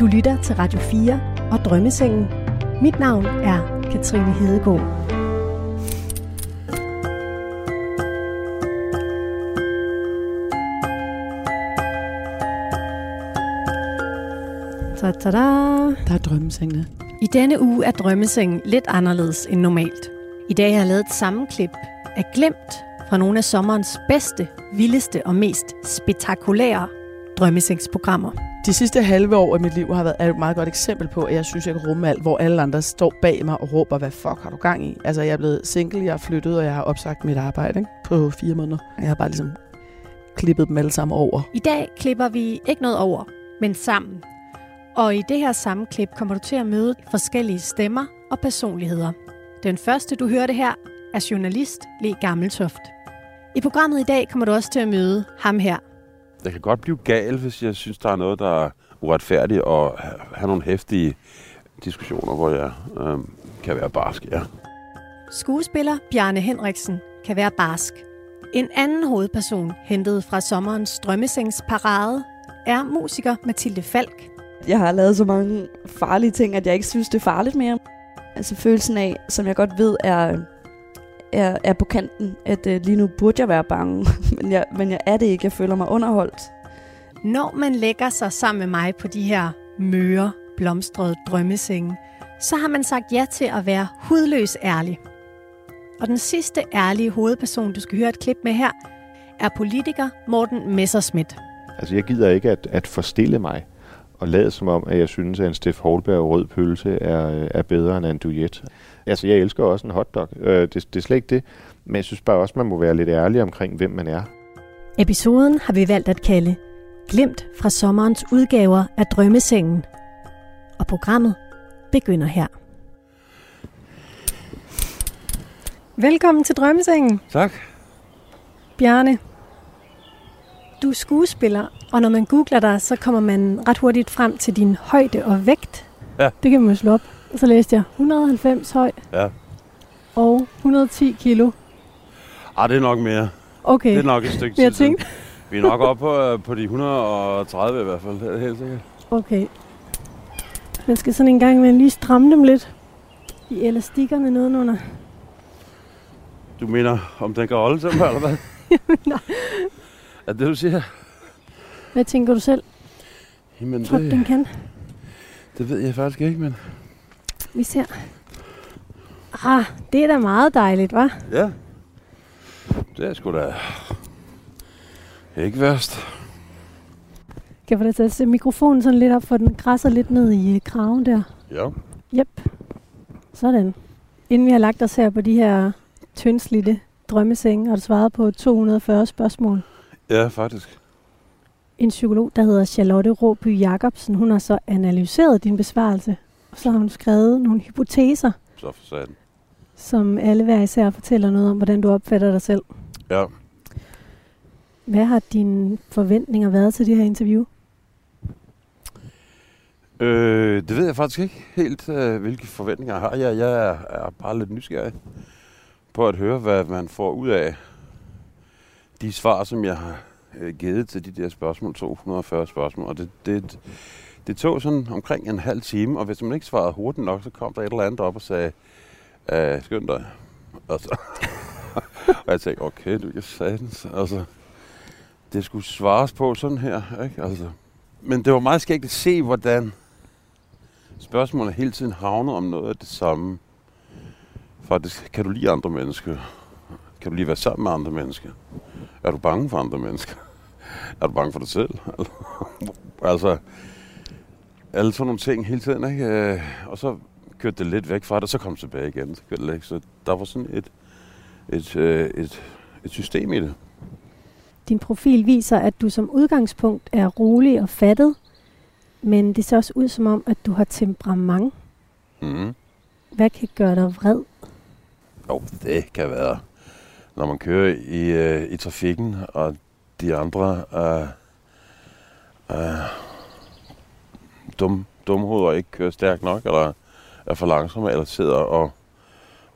Du lytter til Radio 4 og Drømmesengen. Mit navn er Katrine Hedegaard. Ta-da! Der er drømmesengene. I denne uge er drømmesengen lidt anderledes end normalt. I dag har jeg lavet et sammenklip af Glemt fra nogle af sommerens bedste, vildeste og mest spektakulære drømmesengsprogrammer. De sidste halve år af mit liv har været et meget godt eksempel på, at jeg synes, jeg kan rumme alt, hvor alle andre står bag mig og råber, hvad fuck har du gang i? Altså, jeg er blevet single, jeg er flyttet, og jeg har opsagt mit arbejde ikke? på fire måneder. Jeg har bare ligesom klippet dem alle sammen over. I dag klipper vi ikke noget over, men sammen. Og i det her samme klip kommer du til at møde forskellige stemmer og personligheder. Den første, du hørte her, er journalist Le Gammeltoft. I programmet i dag kommer du også til at møde ham her. Jeg kan godt blive gal, hvis jeg synes, der er noget, der er uretfærdigt, og ha- have nogle hæftige diskussioner, hvor jeg øh, kan være barsk, ja. Skuespiller Bjarne Henriksen kan være barsk. En anden hovedperson, hentet fra sommerens drømmesengsparade, er musiker Mathilde Falk. Jeg har lavet så mange farlige ting, at jeg ikke synes, det er farligt mere. Altså følelsen af, som jeg godt ved er, er, er på kanten, at uh, lige nu burde jeg være bange, men jeg, men jeg er det ikke. Jeg føler mig underholdt. Når man lægger sig sammen med mig på de her møre, blomstrede drømmesenge, så har man sagt ja til at være hudløs ærlig. Og den sidste ærlige hovedperson, du skal høre et klip med her, er politiker Morten Messerschmidt. Altså, jeg gider ikke at, at forstille mig og lade som om, at jeg synes, at en Steff Holberg rød pølse er, er bedre end en duet. Altså, jeg elsker også en hotdog. Øh, det, det er slet ikke det. Men jeg synes bare også, man må være lidt ærlig omkring, hvem man er. Episoden har vi valgt at kalde Glimt fra sommerens udgaver af Drømmesengen. Og programmet begynder her. Velkommen til Drømmesengen, Tak. Bjarne. Du er skuespiller, og når man googler dig, så kommer man ret hurtigt frem til din højde og vægt. Ja. Det kan man slå op. Og så læste jeg 190 høj Ja. og 110 kilo. Ah, det er nok mere. Okay, Det er nok et stykke tid jeg tænkte, Vi er nok oppe på, øh, på de 130 i hvert fald, det er helt sikkert. okay. Man skal sådan en gang med lige stramme dem lidt. I elastikkerne nedenunder. Du mener, om den kan holde til mig, eller hvad? Nej. Er det, du siger? Hvad tænker du selv? Jamen, Tror du, den det, kan? det ved jeg faktisk ikke, men... Vi ser. Ah, det er da meget dejligt, var? Ja. Det er sgu da... Ikke værst. Kan jeg få dig til at sætte mikrofonen sådan lidt op, for den græsser lidt ned i øh, kraven der. Ja. Yep. Sådan. Inden vi har lagt os her på de her tyndslidte drømmesenge, har du svaret på 240 spørgsmål. Ja, faktisk. En psykolog, der hedder Charlotte Råby Jacobsen, hun har så analyseret din besvarelse. Og så har hun skrevet nogle hypoteser, Så for satan. som alle hver især fortæller noget om, hvordan du opfatter dig selv. Ja. Hvad har dine forventninger været til det her interview? Øh, det ved jeg faktisk ikke helt, øh, hvilke forventninger jeg har. Jeg, jeg er, er bare lidt nysgerrig på at høre, hvad man får ud af de svar, som jeg har øh, givet til de der spørgsmål, 240 spørgsmål. Og det, det, det tog sådan omkring en halv time, og hvis man ikke svarede hurtigt nok, så kom der et eller andet op og sagde, øh, skynd dig. Altså. og jeg tænkte, okay, du kan satans. Altså, det skulle svares på sådan her, ikke? Altså. Men det var meget skægt at se, hvordan spørgsmålet hele tiden havner om noget af det samme. Faktisk, kan du lide andre mennesker? Kan du lige være sammen med andre mennesker? Er du bange for andre mennesker? Er du bange for dig selv? altså, alle sådan nogle ting hele tiden, ikke? Øh, Og så kørte det lidt væk fra det, og så kom det tilbage igen. Så, kørte det lidt. så der var sådan et, et, øh, et, et system i det. Din profil viser, at du som udgangspunkt er rolig og fattet, men det ser også ud som om, at du har temperament. Mm. Hvad kan gøre dig vred? Jo, det kan være, når man kører i, øh, i trafikken, og de andre er, er dum, dumhoveder ikke kører stærkt nok, eller er for langsomme, eller sidder og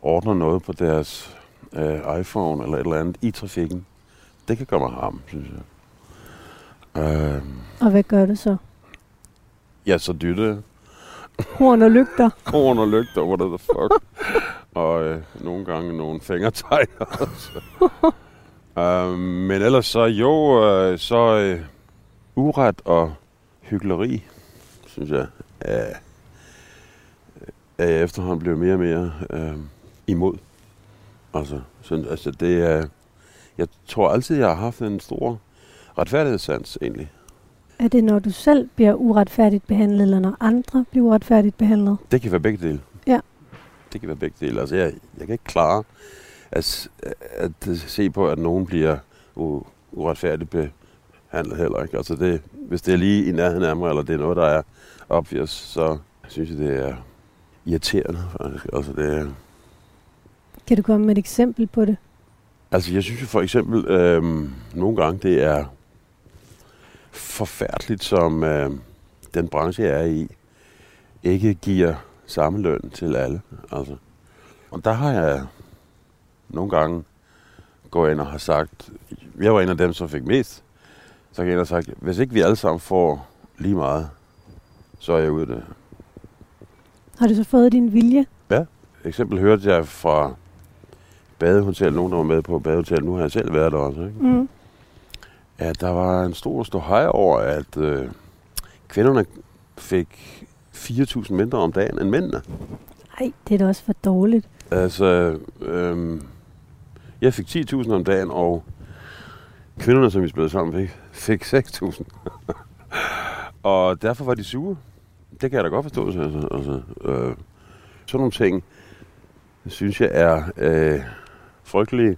ordner noget på deres øh, iPhone eller et eller andet i trafikken. Det kan gøre mig harm, synes jeg. Øh, Og hvad gør du så? Ja, så dytte. Horn og lygter. Horn og lygter, what the fuck. og øh, nogle gange nogle fingertegn også. uh, men ellers så jo, øh, så øh, uret og hyggeleri, synes jeg, er, er jeg efterhånden blevet mere og mere øh, imod. Altså, sådan, altså det er, jeg tror altid, jeg har haft en stor retfærdighedssans egentlig. Er det, når du selv bliver uretfærdigt behandlet, eller når andre bliver uretfærdigt behandlet? Det kan være begge dele. Det kan være begge dele. Altså, jeg, jeg kan ikke klare at, at se på, at nogen bliver u- uretfærdigt behandlet heller. Ikke? Altså, det, hvis det er lige i nærheden af mig, eller det er noget, der er obvious, så synes jeg, det er irriterende. Faktisk. Altså, det er, Kan du komme med et eksempel på det? Altså, jeg synes jo for eksempel, øh, nogle gange det er forfærdeligt, som øh, den branche, jeg er i, ikke giver samme løn til alle. Altså. Og der har jeg nogle gange gået ind og har sagt, jeg var en af dem, som fik mest, så kan jeg ind og sagt, hvis ikke vi alle sammen får lige meget, så er jeg ude af det. Har du så fået din vilje? Eksempel hørte jeg fra badehotel, nogen der var med på badehotel, nu har jeg selv været der også, ikke? Mm. at der var en stor ståhej over, at øh, kvinderne fik 4.000 mindre om dagen end mændene. Ej, det er da også for dårligt. Altså, øh, jeg fik 10.000 om dagen, og kvinderne, som vi spillede sammen, fik, fik 6.000. og derfor var de sure. Det kan jeg da godt forstå. Altså, altså, øh, sådan nogle ting, synes jeg er øh, frygtelige.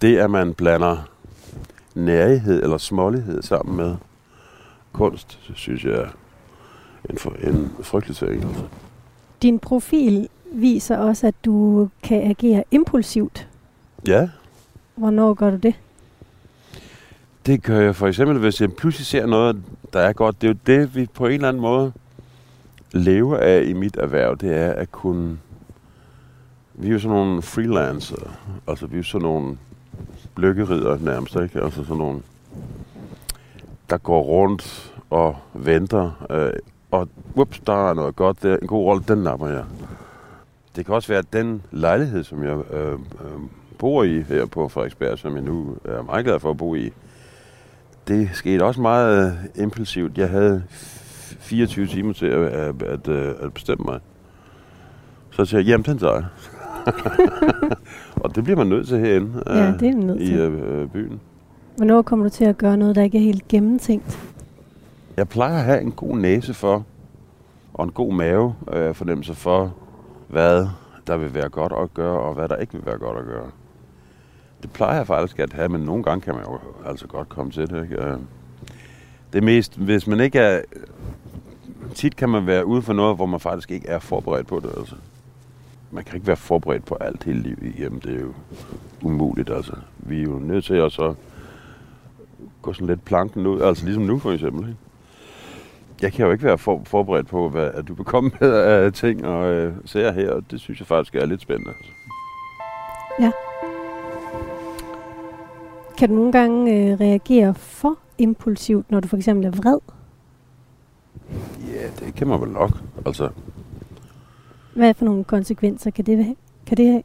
Det, at man blander nærighed eller smålighed sammen med kunst, synes jeg en, for, en frygtelig ting. Altså. Din profil viser også, at du kan agere impulsivt. Ja, Hvornår gør du det? det gør jeg for eksempel, hvis jeg pludselig ser noget, der er godt. Det er jo det, vi på en eller anden måde lever af i mit erhverv, det er at kunne... Vi er jo sådan nogle freelancer, altså vi er jo sådan nogle lykkerider nærmest, ikke? Altså sådan nogle, der går rundt og venter, øh, og ups, der er noget godt der, en god rolle, den napper jeg. Det kan også være, at den lejlighed, som jeg øh, øh, bor i her på Frederiksberg, som jeg nu er meget glad for at bo i, det skete også meget øh, impulsivt. Jeg havde f- 24 timer til at, at, at, øh, at bestemme mig. Så siger jeg, jamen den tager jeg. og det bliver man nødt til herinde øh, Ja, det er du nødt i til. øh, øh, byen. Hvornår kommer du til at gøre noget, der ikke er helt gennemtænkt? Jeg plejer at have en god næse for, og en god mave øh, fornemmelse for, hvad der vil være godt at gøre, og hvad der ikke vil være godt at gøre. Det plejer jeg faktisk at have, men nogle gange kan man jo altså godt komme til det. Ikke? Øh, det mest, hvis man ikke er... Tit kan man være ude for noget, hvor man faktisk ikke er forberedt på det. Altså. Man kan ikke være forberedt på alt hele livet igennem. Det er jo umuligt. Altså. Vi er jo nødt til at så gå sådan lidt planken ud. Altså ligesom nu for eksempel. Ikke? Jeg kan jo ikke være for, forberedt på, hvad at du vil komme med af ting og øh, sager her, og det synes jeg faktisk er lidt spændende. Altså. Kan du nogle gange øh, reagere for impulsivt, når du for eksempel er vred? Ja, det kan man vel nok. Altså, Hvad for nogle konsekvenser kan det have? Kan det have?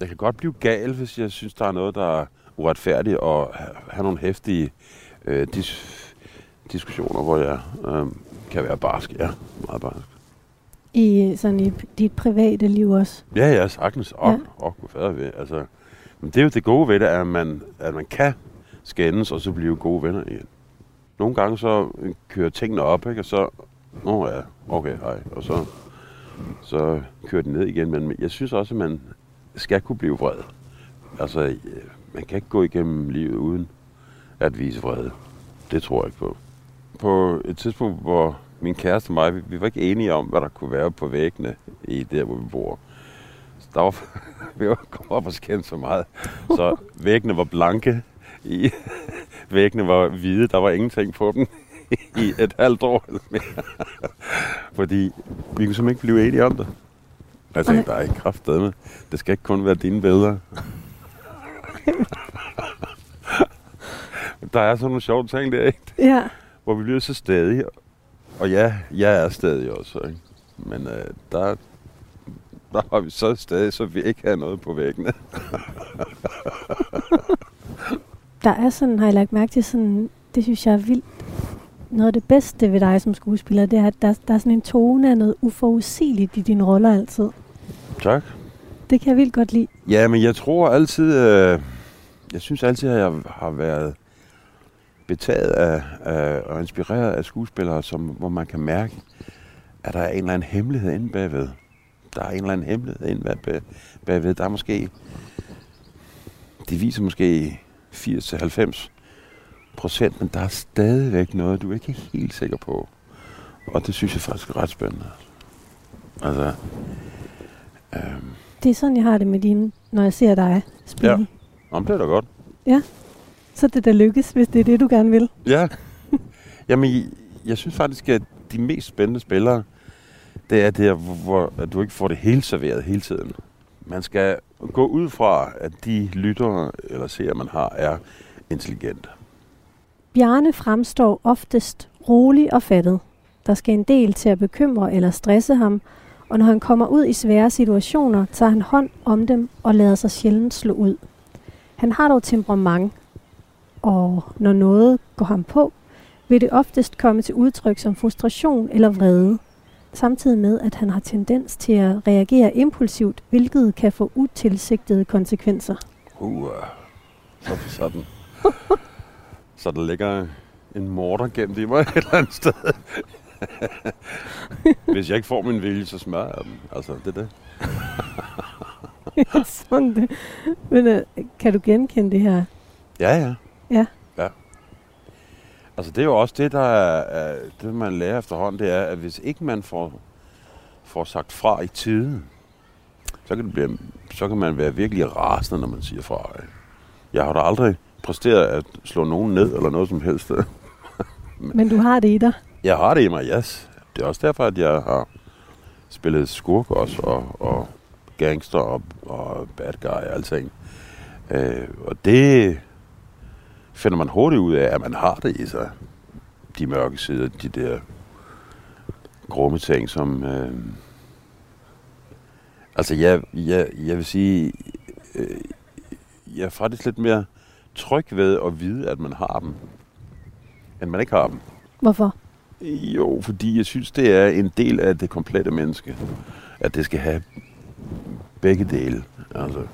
jeg kan godt blive gal, hvis jeg synes, der er noget, der er uretfærdigt, og ha- have nogle hæftige øh, dis- diskussioner, hvor jeg øh, kan være barsk. Ja, meget barsk. I, sådan i dit private liv også? Ja, ja, sagtens. Og, Ja. og gud fader ved. Altså, men det er jo det gode ved det, at man, at man kan skændes, og så blive gode venner igen. Nogle gange så øh, kører tingene op, ikke? og så, nå ja, okay, hej, og så, så kører de ned igen. Men jeg synes også, at man skal kunne blive vred. Altså, øh, man kan ikke gå igennem livet uden at vise vrede. Det tror jeg ikke på. På et tidspunkt, hvor min kæreste og mig, vi, vi var ikke enige om, hvad der kunne være på væggene i der, hvor vi bor. Så der var, vi var kommet op og skændt så meget. Så væggene var blanke, i, væggene var hvide, der var ingenting på dem i et halvt år eller mere. Fordi vi kunne simpelthen ikke blive enige om det. Jeg tænkte, der er ikke kraft med. Det skal ikke kun være dine billeder. der er sådan nogle sjove ting der, ikke? Ja hvor vi bliver så stadige. og ja, jeg er stadig også, ikke? Men øh, der, der har vi så stadig, så vi ikke har noget på væggene. Der er sådan, har jeg lagt mærke til, sådan, det synes jeg er vildt. Noget af det bedste ved dig som skuespiller, det er, at der, der er sådan en tone af noget uforudsigeligt i dine roller altid. Tak. Det kan jeg vildt godt lide. Ja, men jeg tror altid, øh, jeg synes altid, at jeg har været betaget af, af og inspireret af skuespillere, som, hvor man kan mærke, at der er en eller anden hemmelighed inde bagved. Der er en eller anden hemmelighed inde bag- bagved. Der er måske, de viser måske 80-90 procent, men der er stadigvæk noget, du ikke er helt sikker på. Og det synes jeg faktisk er ret spændende. Altså, øhm, Det er sådan, jeg har det med dine, når jeg ser dig spille. Ja. om det er da godt. Så det da lykkes, hvis det er det, du gerne vil. Ja. Jamen, jeg, jeg synes faktisk, at de mest spændende spillere, det er der, hvor, hvor at du ikke får det hele serveret hele tiden. Man skal gå ud fra, at de lyttere eller seere, man har, er intelligente. Bjarne fremstår oftest rolig og fattet. Der skal en del til at bekymre eller stresse ham, og når han kommer ud i svære situationer, tager han hånd om dem og lader sig sjældent slå ud. Han har dog temperament, og når noget går ham på, vil det oftest komme til udtryk som frustration eller vrede, samtidig med at han har tendens til at reagere impulsivt, hvilket kan få utilsigtede konsekvenser. Uh, så sådan. så der ligger en morter gemt i mig et eller andet sted. Hvis jeg ikke får min vilje, så smører jeg den. Altså, det er det. Sådan det. Men øh, kan du genkende det her? Ja, ja. Ja. Ja. Altså, det er jo også det, der er, det, man lærer efterhånden, det er, at hvis ikke man får, får sagt fra i tiden, så kan, det blive, så kan man være virkelig rasende, når man siger fra. Jeg har da aldrig præsteret at slå nogen ned eller noget som helst. Men du har det i dig. Jeg har det i mig, yes. Det er også derfor, at jeg har spillet skurk også, og, og gangster og, og bad guy og alting. Øh, og det finder man hurtigt ud af, at man har det i sig. De mørke sider, de der grumme ting, som... Øh, altså, jeg, jeg, jeg vil sige, øh, jeg er faktisk lidt mere tryg ved at vide, at man har dem, end man ikke har dem. Hvorfor? Jo, fordi jeg synes, det er en del af det komplette menneske. At det skal have begge dele. Altså,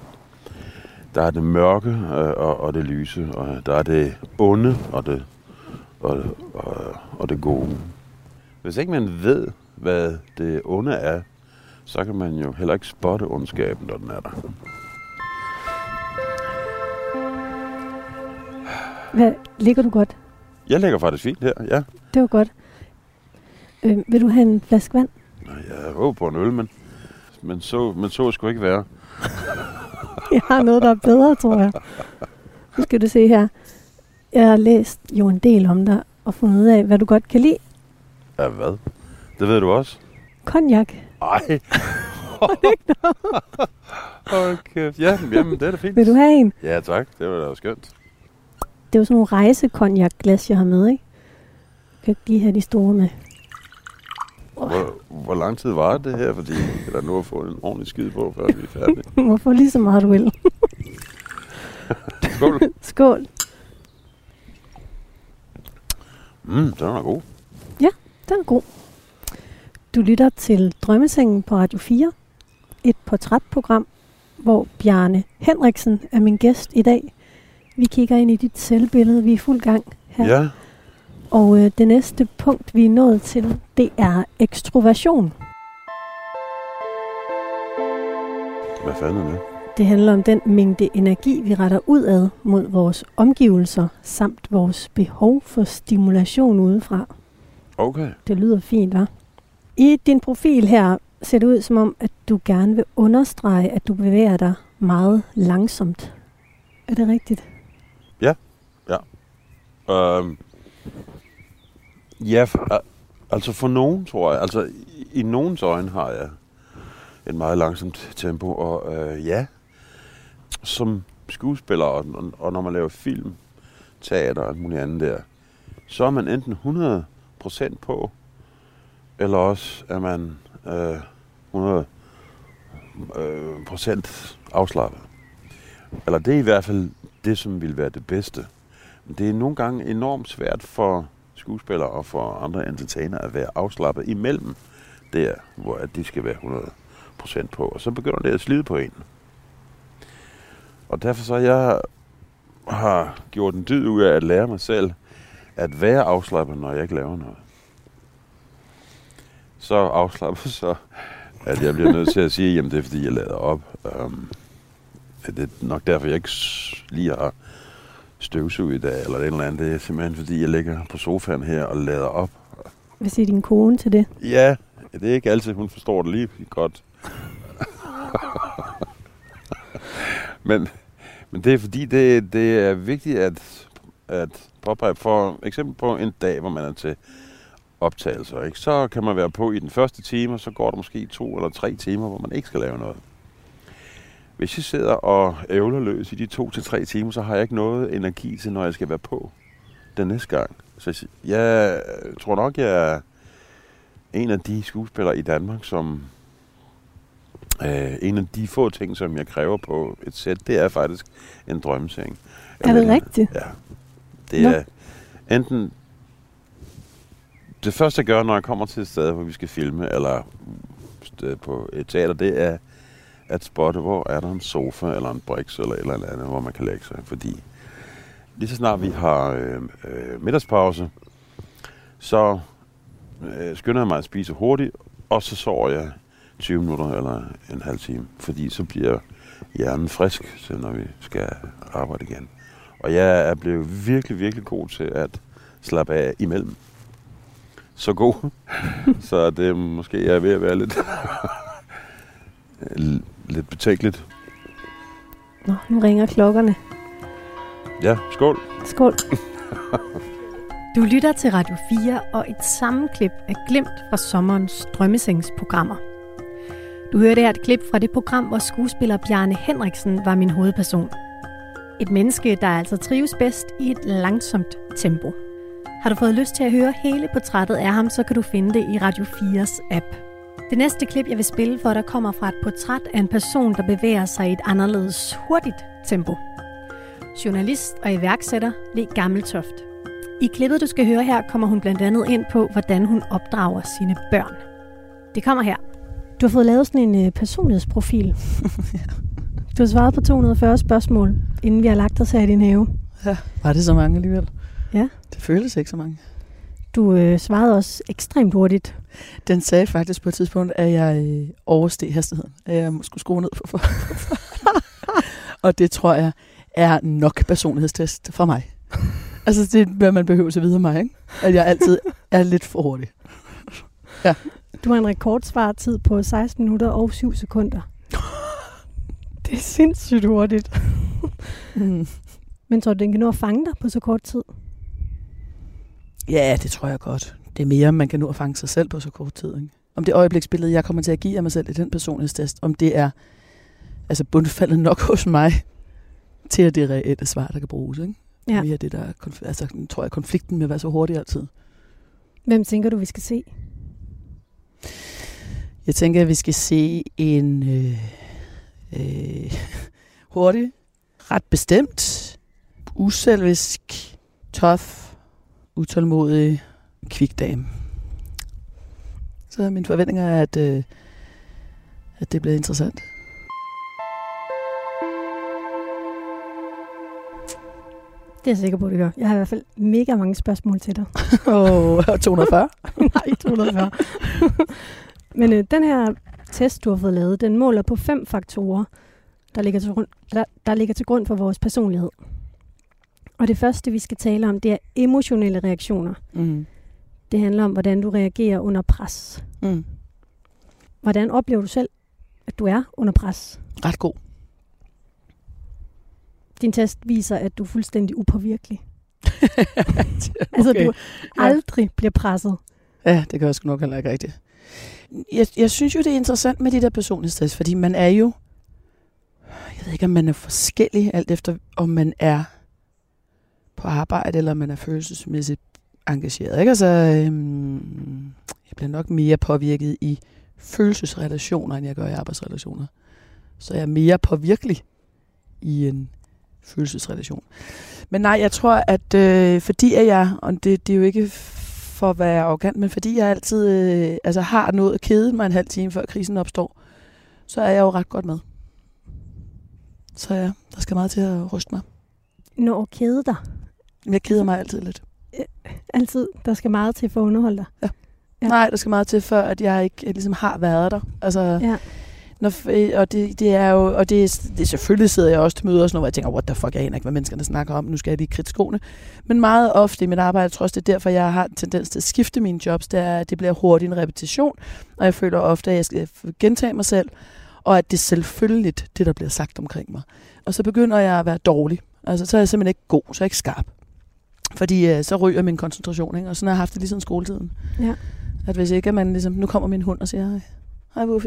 der er det mørke øh, og, og det lyse, og der er det onde og det, og, og, og det gode. Hvis ikke man ved, hvad det onde er, så kan man jo heller ikke spotte ondskaben, når den er der. Hvad, ligger du godt? Jeg lægger faktisk fint her, ja. Det var godt. Øh, vil du have en flaske vand? Nå, Jeg håber på en øl, men, men, så, men så skulle ikke være. Jeg har noget, der er bedre, tror jeg. Nu skal du se her. Jeg har læst jo en del om dig og fundet ud af, hvad du godt kan lide. Ja, hvad? Det ved du også. Cognac. Ej. Hold kæft. Ja, jamen, det er da fint. Vil du have en? Ja, tak. Det var da skønt. Det er jo sådan nogle rejse glas jeg har med, ikke? Jeg kan ikke lige have de store med. Hvor, hvor lang tid var det her? Fordi der nu at få en ordentlig skid på, før vi er færdige. Hvorfor lige så meget du vil? Skål. Skål. Mm, den er god. Den er god. Du lytter til Drømmesengen på Radio 4. Et portrætprogram, hvor Bjarne Henriksen er min gæst i dag. Vi kigger ind i dit selvbillede. Vi er i fuld gang her. Ja. Og øh, det næste punkt, vi er nået til, det er ekstroversion. Hvad fanden er det? Det handler om den mængde energi, vi retter udad mod vores omgivelser, samt vores behov for stimulation udefra. Okay. Det lyder fint, hva'? I din profil her ser det ud som om, at du gerne vil understrege, at du bevæger dig meget langsomt. Er det rigtigt? Øhm, ja, for, altså for nogen, tror jeg. Altså, i, i nogens øjne har jeg et meget langsomt tempo, og øh, ja, som skuespiller, og, og, og når man laver film, teater og alt muligt andet der, så er man enten 100% på, eller også er man øh, 100 øh, procent afslappet. Eller det er i hvert fald det, som vil være det bedste. Men det er nogle gange enormt svært for skuespillere og for andre entertainere at være afslappet imellem der, hvor at de skal være 100% på. Og så begynder det at slide på en. Og derfor så jeg har gjort en dyd ud af at lære mig selv at være afslappet, når jeg ikke laver noget. Så afslappet så, at jeg bliver nødt til at sige, jamen det er fordi, jeg lader op. Um, det er nok derfor, jeg ikke lige har støvsug i dag, eller et eller andet. Det er simpelthen fordi, jeg ligger på sofaen her og lader op. Hvad siger din kone til det? Ja, det er ikke altid, hun forstår det lige godt. men, men det er fordi, det, det er vigtigt at, at påpege for eksempel på en dag, hvor man er til optagelser. Ikke? Så kan man være på i den første time, og så går der måske to eller tre timer, hvor man ikke skal lave noget. Hvis jeg sidder og ævler løs i de to til tre timer, så har jeg ikke noget energi til, når jeg skal være på den næste gang. Så jeg tror nok, jeg er en af de skuespillere i Danmark, som øh, en af de få ting, som jeg kræver på et sæt, det er faktisk en drømmeseng. Er det rigtigt? Ja. Det er enten det første, jeg gør, når jeg kommer til et sted, hvor vi skal filme, eller på et teater, det er at spotte, hvor er der en sofa, eller en brix, eller et eller andet, hvor man kan lægge sig. Fordi lige så snart vi har øh, øh, middagspause, så øh, skynder jeg mig at spise hurtigt, og så sover jeg 20 minutter eller en halv time, fordi så bliver hjernen frisk, så når vi skal arbejde igen. Og jeg er blevet virkelig, virkelig god til at slappe af imellem. Så god, så det måske er ved at være lidt, lidt betænkeligt. Nå, nu ringer klokkerne. Ja, skål. Skål. Du lytter til Radio 4 og et sammenklip af glimt fra sommerens drømmesengsprogrammer. Du hørte her et klip fra det program, hvor skuespiller Bjarne Henriksen var min hovedperson. Et menneske, der altså trives bedst i et langsomt tempo. Har du fået lyst til at høre hele portrættet af ham, så kan du finde det i Radio 4's app. Det næste klip, jeg vil spille for dig, kommer fra et portræt af en person, der bevæger sig i et anderledes hurtigt tempo. Journalist og iværksætter Le Gammeltoft. I klippet, du skal høre her, kommer hun blandt andet ind på, hvordan hun opdrager sine børn. Det kommer her. Du har fået lavet sådan en øh, personlighedsprofil. Du har svaret på 240 spørgsmål, inden vi har lagt os her i din have. Ja, var det så mange alligevel? Ja. Det føles ikke så mange. Du øh, svarede også ekstremt hurtigt. Den sagde faktisk på et tidspunkt, at jeg øh, oversteg hastigheden. At jeg skulle skrue ned for, for, for. Og det tror jeg er nok personlighedstest for mig. altså det er, hvad man behøver at vide om mig, ikke? At jeg altid er lidt for hurtig. Ja. Du har en rekordsvartid på 16 minutter og 7 sekunder. Det er sindssygt hurtigt. Mm. Men tror du, den kan nå at fange dig på så kort tid? Ja, det tror jeg godt. Det er mere, man kan nå at fange sig selv på så kort tid. Ikke? Om det øjebliksbillede, jeg kommer til at give af mig selv i den personlighedstest, om det er altså bundfaldet nok hos mig, til at det er reelle svar, der kan bruges. Ikke? Ja. Mere det, der er konf- altså, tror jeg, konflikten med at være så hurtig altid. Hvem tænker du, vi skal se? Jeg tænker, at vi skal se en øh, øh, hurtig, ret bestemt, uselvisk, tough, utålmodig, kvik dame. Så mine forventninger er, at, øh, at det bliver interessant. Det er jeg sikker på, det gør. Jeg har i hvert fald mega mange spørgsmål til dig. Åh, 240? Nej, 240. Men øh, den her test, du har fået lavet, den måler på fem faktorer, der ligger, til grund, der, der ligger til grund for vores personlighed. Og det første, vi skal tale om, det er emotionelle reaktioner. Mm. Det handler om, hvordan du reagerer under pres. Mm. Hvordan oplever du selv, at du er under pres? Ret god. Din test viser, at du er fuldstændig upåvirkelig. Altså, du aldrig bliver presset. Ja, det gør jeg sgu nok heller ikke rigtigt. Jeg, jeg synes jo, det er interessant med de der personlighedstests, fordi man er jo, jeg ved ikke, om man er forskellig, alt efter om man er på arbejde, eller man er følelsesmæssigt engageret. Ikke? Altså, øhm, jeg bliver nok mere påvirket i følelsesrelationer, end jeg gør i arbejdsrelationer. Så jeg er mere påvirkelig i en følelsesrelation. Men nej, jeg tror, at øh, fordi at jeg, og det, det er jo ikke for at være arrogant, men fordi jeg altid øh, altså har nået at kede mig en halv time, før krisen opstår, så er jeg jo ret godt med. Så ja, der skal meget til at ryste mig. Når kede dig. Jeg keder mig altid lidt. Altid. Der skal meget til for at underholde dig. Ja. Ja. Nej, der skal meget til, før at jeg ikke jeg ligesom har været der. Altså, Ja. når, øh, og det, det er jo, og det, det, selvfølgelig sidder jeg også til møder og sådan noget, hvor jeg tænker, what the fuck, jeg aner ikke, hvad menneskerne snakker om, nu skal jeg lige kridte skoene. Men meget ofte i mit arbejde, jeg tror også, det er derfor, jeg har en tendens til at skifte mine jobs, det er, at det bliver hurtigt en repetition, og jeg føler ofte, at jeg skal gentage mig selv, og at det er selvfølgeligt, det der bliver sagt omkring mig. Og så begynder jeg at være dårlig. Altså, så er jeg simpelthen ikke god, så er jeg ikke skarp. Fordi øh, så ryger min koncentration, ikke? og sådan har jeg haft det lige siden skoletiden. Ja. At hvis ikke, at man ligesom, nu kommer min hund og siger, hej, hej Wuffy.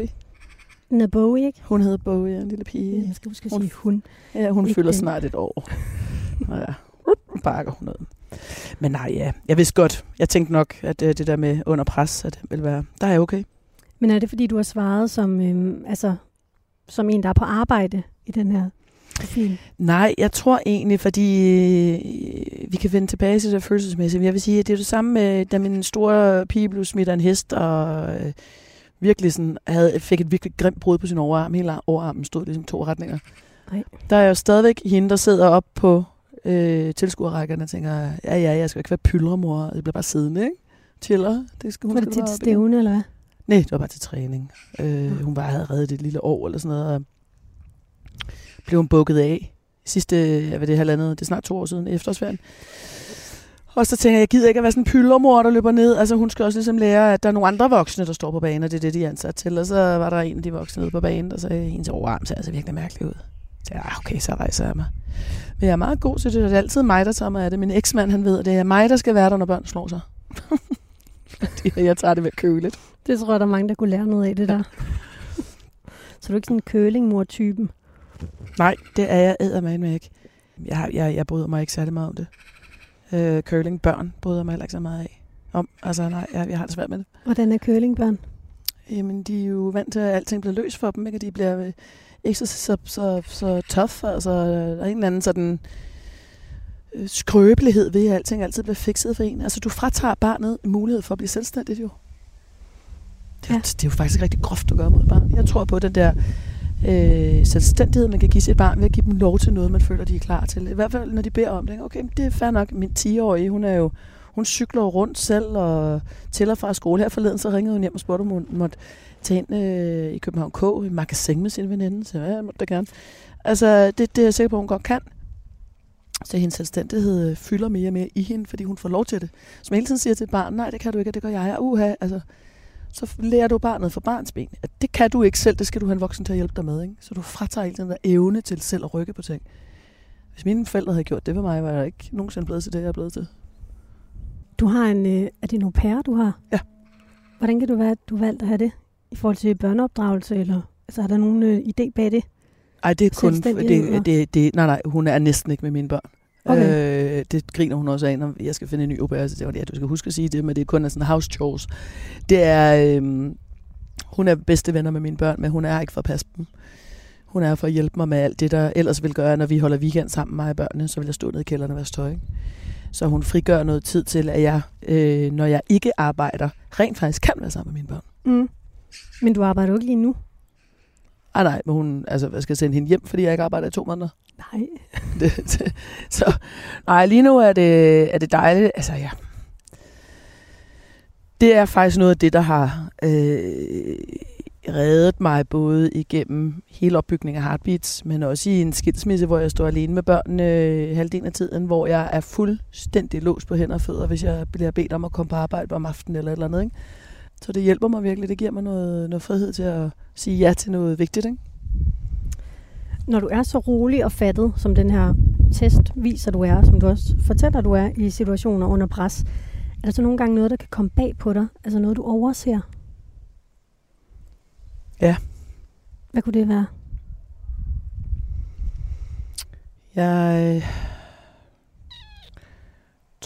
Den er Bowie, ikke? Hun hedder Bowie, en lille pige. Jeg skal huske at Hun- sige hun. Ja, hun Ikke fylder den. snart et år. Nå ja, bakker hun noget. Men nej, ja, jeg vidste godt. Jeg tænkte nok, at øh, det der med under pres, at det ville være, der er jeg okay. Men er det, fordi du har svaret som, øhm, altså, som en, der er på arbejde i den her profil? Nej, jeg tror egentlig, fordi øh, vi kan vende tilbage til det følelsesmæssige. Men jeg vil sige, at det er det samme med, da min store pige blev smidt af en hest, og øh, virkelig sådan, havde, fik et virkelig grimt brud på sin overarm. Hele overarmen stod ligesom to retninger. Ej. Der er jo stadigvæk hende, der sidder op på øh, tilskuerrækkerne og tænker, ja, ja, jeg skal ikke være pyldremor. Jeg bliver bare siddende, ikke? Chiller. Det skal hun Var det til stævne, eller hvad? Nej, det var bare til træning. Øh, hun bare havde reddet et lille år eller sådan noget. Og blev hun bukket af sidste, ved det, halvandet, det er snart to år siden, efterårsferien. Og så tænker jeg, jeg gider ikke at være sådan en pyldermor, der løber ned. Altså hun skal også ligesom lære, at der er nogle andre voksne, der står på banen, og det er det, de er ansat til. Og så var der en af de voksne nede på banen, der sagde, hendes overarm ser altså virkelig mærkelig ud. Så jeg, "Ah, okay, så rejser jeg mig. Men jeg er meget god til det, det er altid mig, der tager mig af det. Min eksmand, han ved, at det er mig, der skal være der, når børn slår sig. Fordi jeg tager det med køligt. Det tror jeg, der er mange, der kunne lære noget af det der. Så du er ikke sådan en kølingmor-typen? Nej, det er jeg eddermame ikke. Jeg, har- jeg, jeg bryder mig ikke særlig meget om det. Øh, curling børn bryder mig heller ikke så meget af. Om. Altså nej, jeg, jeg har det svært med det. Hvordan er kølingbørn? Jamen, de er jo vant til, at alting bliver løs for dem, ikke? Og de bliver øh, ikke så, så, så, så tough. Altså, der er en eller anden sådan øh, skrøbelighed ved, at alting altid bliver fikset for en. Altså, du fratager barnet mulighed for at blive selvstændigt, jo. Det, Ja. ja. det er jo faktisk rigtig groft at gøre mod barn. Jeg tror på den der øh, selvstændighed, man kan give sit barn ved at give dem lov til noget, man føler, de er klar til. I hvert fald, når de beder om det. Okay, men det er fair nok. Min 10-årige, hun er jo hun cykler rundt selv og tæller fra skole. Her forleden så ringede hun hjem og spurgte, om hun måtte tage ind øh, i København K i magasin med sin veninde. Så ja, jeg måtte da gerne. Altså, det, det er jeg sikker på, hun godt kan. Så hendes selvstændighed øh, fylder mere og mere i hende, fordi hun får lov til det. Som hele tiden siger til et barn, nej, det kan du ikke, og det gør jeg. Uha, altså, så lærer du barnet fra barns ben, at det kan du ikke selv, det skal du have en voksen til at hjælpe dig med. Ikke? Så du fratager hele den der evne til selv at rykke på ting. Hvis mine forældre havde gjort det for mig, var jeg ikke nogensinde blevet til det, jeg er blevet til. Du har en... Øh, er det en au pair, du har? Ja. Hvordan kan du være, at du valgte at have det? I forhold til børneopdragelse, eller... Altså, er der nogen øh, idé bag det? Ej, det er kun... Det, det, det, nej, nej, hun er næsten ikke med mine børn. Okay. Øh, det griner hun også af, når jeg skal finde en ny au pair. Så det, ja, du skal huske at sige det, men det er kun sådan house chores. Det er... Øhm, hun er bedste venner med mine børn, men hun er ikke for at passe dem. Hun er for at hjælpe mig med alt det, der ellers vil gøre, når vi holder weekend sammen med mig og børnene, så vil jeg stå nede i kælderen og vaske tøj. ikke? Så hun frigør noget tid til, at jeg, øh, når jeg ikke arbejder, rent faktisk kan være sammen med mine børn. Mm. Men du arbejder jo ikke lige nu. Ej nej, men hun, altså, hvad skal jeg sende hende hjem, fordi jeg ikke arbejder i to måneder? Nej. det, det, så nej, lige nu er det, er det dejligt. Altså, ja. Det er faktisk noget af det, der har øh, reddet mig både igennem hele opbygningen af Heartbeats, men også i en skilsmisse, hvor jeg står alene med børnene øh, halvdelen af tiden, hvor jeg er fuldstændig låst på hænder og fødder, hvis jeg bliver bedt om at komme på arbejde om aftenen eller et eller andet. Ikke? Så det hjælper mig virkelig. Det giver mig noget, noget frihed til at sige ja til noget vigtigt. Ikke? Når du er så rolig og fattet, som den her test viser, du er, som du også fortæller, du er i situationer under pres, er der så nogle gange noget, der kan komme bag på dig? Altså noget, du overser? Ja. Hvad kunne det være?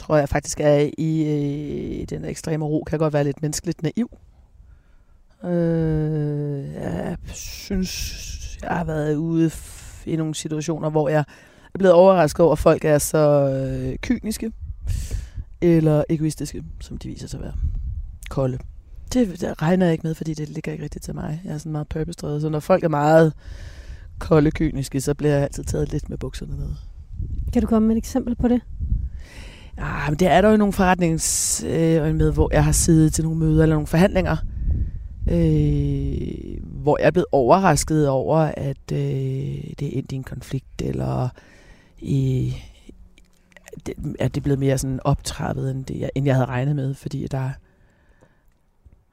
Tror jeg faktisk er i øh, den ekstreme ro, kan godt være lidt menneskeligt naiv. Øh, jeg synes, jeg har været ude i nogle situationer, hvor jeg er blevet overrasket over, at folk er så øh, kyniske eller egoistiske, som de viser sig at være. Kolde. Det, det regner jeg ikke med, fordi det ligger ikke rigtigt til mig. Jeg er sådan meget purpose så når folk er meget kolde kyniske, så bliver jeg altid taget lidt med bukserne ned. Kan du komme med et eksempel på det? Ja, men det er der jo nogle forretnings øh, med, hvor jeg har siddet til nogle møder eller nogle forhandlinger, øh, hvor jeg er blevet overrasket over, at øh, det er endt i en konflikt, eller i, det, at det er blevet mere sådan optrappet, end, det, end jeg havde regnet med, fordi der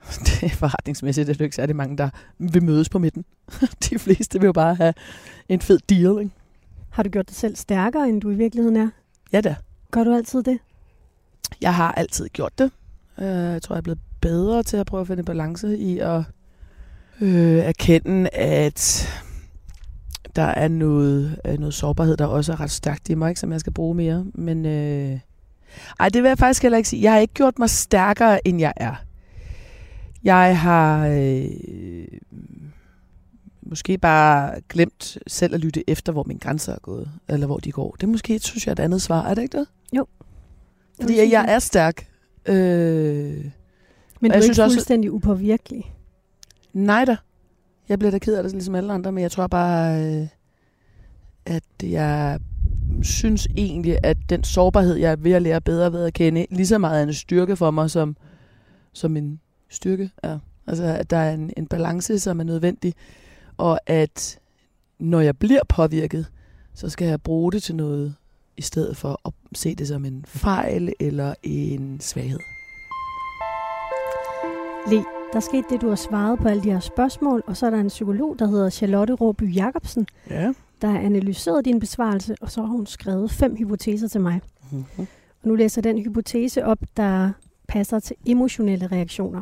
det er forretningsmæssigt, det er jo ikke særlig mange, der vil mødes på midten. De fleste vil jo bare have en fed deal, ikke? Har du gjort dig selv stærkere, end du i virkeligheden er? Ja da. Gør du altid det? Jeg har altid gjort det. Øh, jeg tror, jeg er blevet bedre til at prøve at finde balance i at øh, erkende, at der er noget, øh, noget sårbarhed, der også er ret stærkt i mig, ikke, som jeg skal bruge mere. Men øh, ej, det vil jeg faktisk heller ikke sige. Jeg har ikke gjort mig stærkere, end jeg er. Jeg har øh, måske bare glemt selv at lytte efter, hvor mine grænser er gået, eller hvor de går. Det er måske, synes jeg, et andet svar. Er det ikke det? Jo. Fordi jeg, jeg er stærk. Øh, Men du er jeg ikke synes også- fuldstændig upåvirkelig. Nej da. Jeg bliver da ked af det, ligesom alle andre, men jeg tror bare, øh, at jeg synes egentlig, at den sårbarhed, jeg er ved at lære bedre ved at kende, lige så meget er en styrke for mig, som, som en styrke er. Altså, at der er en, en balance, som er nødvendig, og at når jeg bliver påvirket, så skal jeg bruge det til noget, i stedet for at se det som en fejl eller en svaghed. Le, der skete det, du har svaret på alle de her spørgsmål, og så er der en psykolog, der hedder Charlotte Råby Jacobsen, Ja. der har analyseret din besvarelse, og så har hun skrevet fem hypoteser til mig. Mm-hmm. Og nu læser jeg den hypotese op, der passer til emotionelle reaktioner.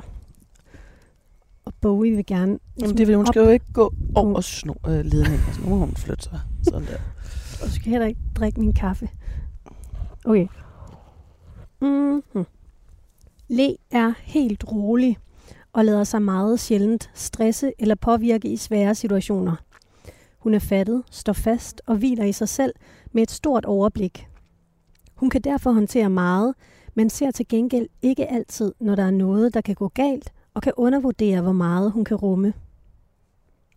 Og Bowie vil gerne... Jamen, det vil hun op- skal jo ikke gå over sno, øh, ledningen. Altså, nu må hun flytte sig. Sådan der. Og du skal heller ikke drikke min kaffe. Okay. Mm-hmm. Le er helt rolig og lader sig meget sjældent stresse eller påvirke i svære situationer. Hun er fattet, står fast og hviler i sig selv med et stort overblik. Hun kan derfor håndtere meget, men ser til gengæld ikke altid, når der er noget, der kan gå galt, og kan undervurdere, hvor meget hun kan rumme.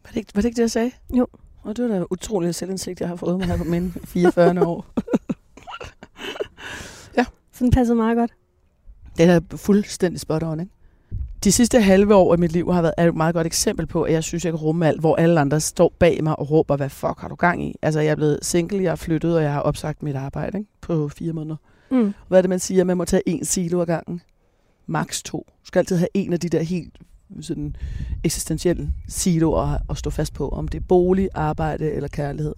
Var det, ikke, var det ikke det, jeg sagde? Jo. Og det var da utrolig selvindsigt, jeg har fået mig her på mine 44 år. Så den passer meget godt. Det er fuldstændig spot on, ikke? De sidste halve år af mit liv har været er et meget godt eksempel på, at jeg synes, jeg kan rumme alt, hvor alle andre står bag mig og råber, hvad fuck har du gang i? Altså, jeg er blevet single, jeg har flyttet, og jeg har opsagt mit arbejde ikke? på fire måneder. Mm. Hvad er det, man siger? Man må tage en silo ad gangen. Max to. Du skal altid have en af de der helt sådan eksistentielle siloer at stå fast på. Om det er bolig, arbejde eller kærlighed.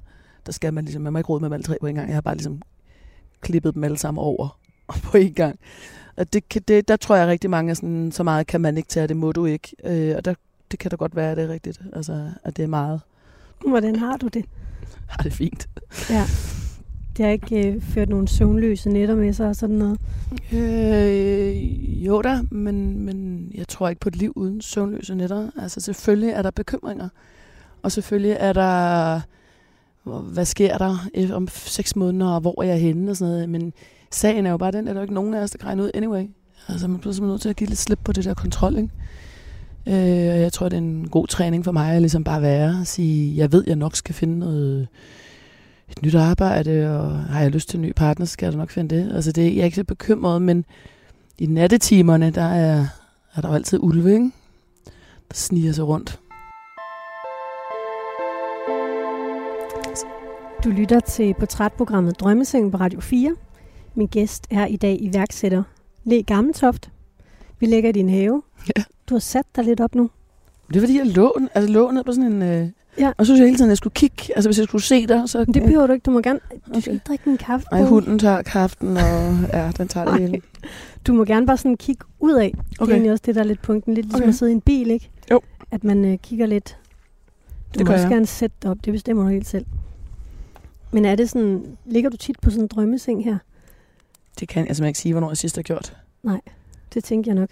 Der skal man ligesom, man må ikke råde med dem alle tre på en gang. Jeg har bare ligesom klippet dem alle sammen over på en gang. Og det, kan- det, der tror jeg rigtig mange er sådan, så meget kan man ikke tage, det må du ikke. Øh, og der, det kan da godt være, at det er rigtigt. Altså, at det er meget. Hvordan har du det? Har det fint. Ja. Det har ikke øh, ført nogen søvnløse nætter med sig og sådan noget. Øh, jo da, men, men jeg tror ikke på et liv uden søvnløse nætter. Altså selvfølgelig er der bekymringer, og selvfølgelig er der, hvad sker der om seks måneder, og hvor er jeg henne og sådan noget. Men sagen er jo bare den, at der er ikke nogen af os, der kan regne ud anyway. Altså man bliver simpelthen nødt til at give lidt slip på det der kontrol, ikke? Øh, og jeg tror, det er en god træning for mig at ligesom bare være og sige, jeg ved, jeg nok skal finde noget, et nyt arbejde, og har jeg lyst til en ny partner, så skal jeg da nok finde det. Altså det, jeg er ikke så bekymret, men i nattetimerne, der er, er der jo altid ulve, ikke? Der sniger sig rundt. Du lytter til portrætprogrammet Drømmeseng på Radio 4. Min gæst er i dag iværksætter Le Gammeltoft. Vi ligger i din have. Ja. Du har sat dig lidt op nu. Det er fordi, jeg lå, altså, lå ned på sådan en... Øh, Ja. Og så synes jeg hele tiden, at jeg skulle kigge. Altså hvis jeg skulle se dig, så... Det behøver du ikke. Du må gerne du skal Okay. ikke drikke min kaffe. Nej, hunden tager kaften, og ja, den tager det Nej. hele. Du må gerne bare sådan kigge ud af. Okay. Det er egentlig også det, der er lidt punkten. Lidt ligesom Okay. at sidde i en bil, ikke? Jo. At man øh, kigger lidt. Du Det må også jeg. gerne sætte dig op. Det bestemmer du helt selv. Men er det sådan... Ligger du tit på sådan en drømmeseng her? Det kan jeg simpelthen ikke sige, hvornår jeg sidst har gjort. Det tænker jeg nok.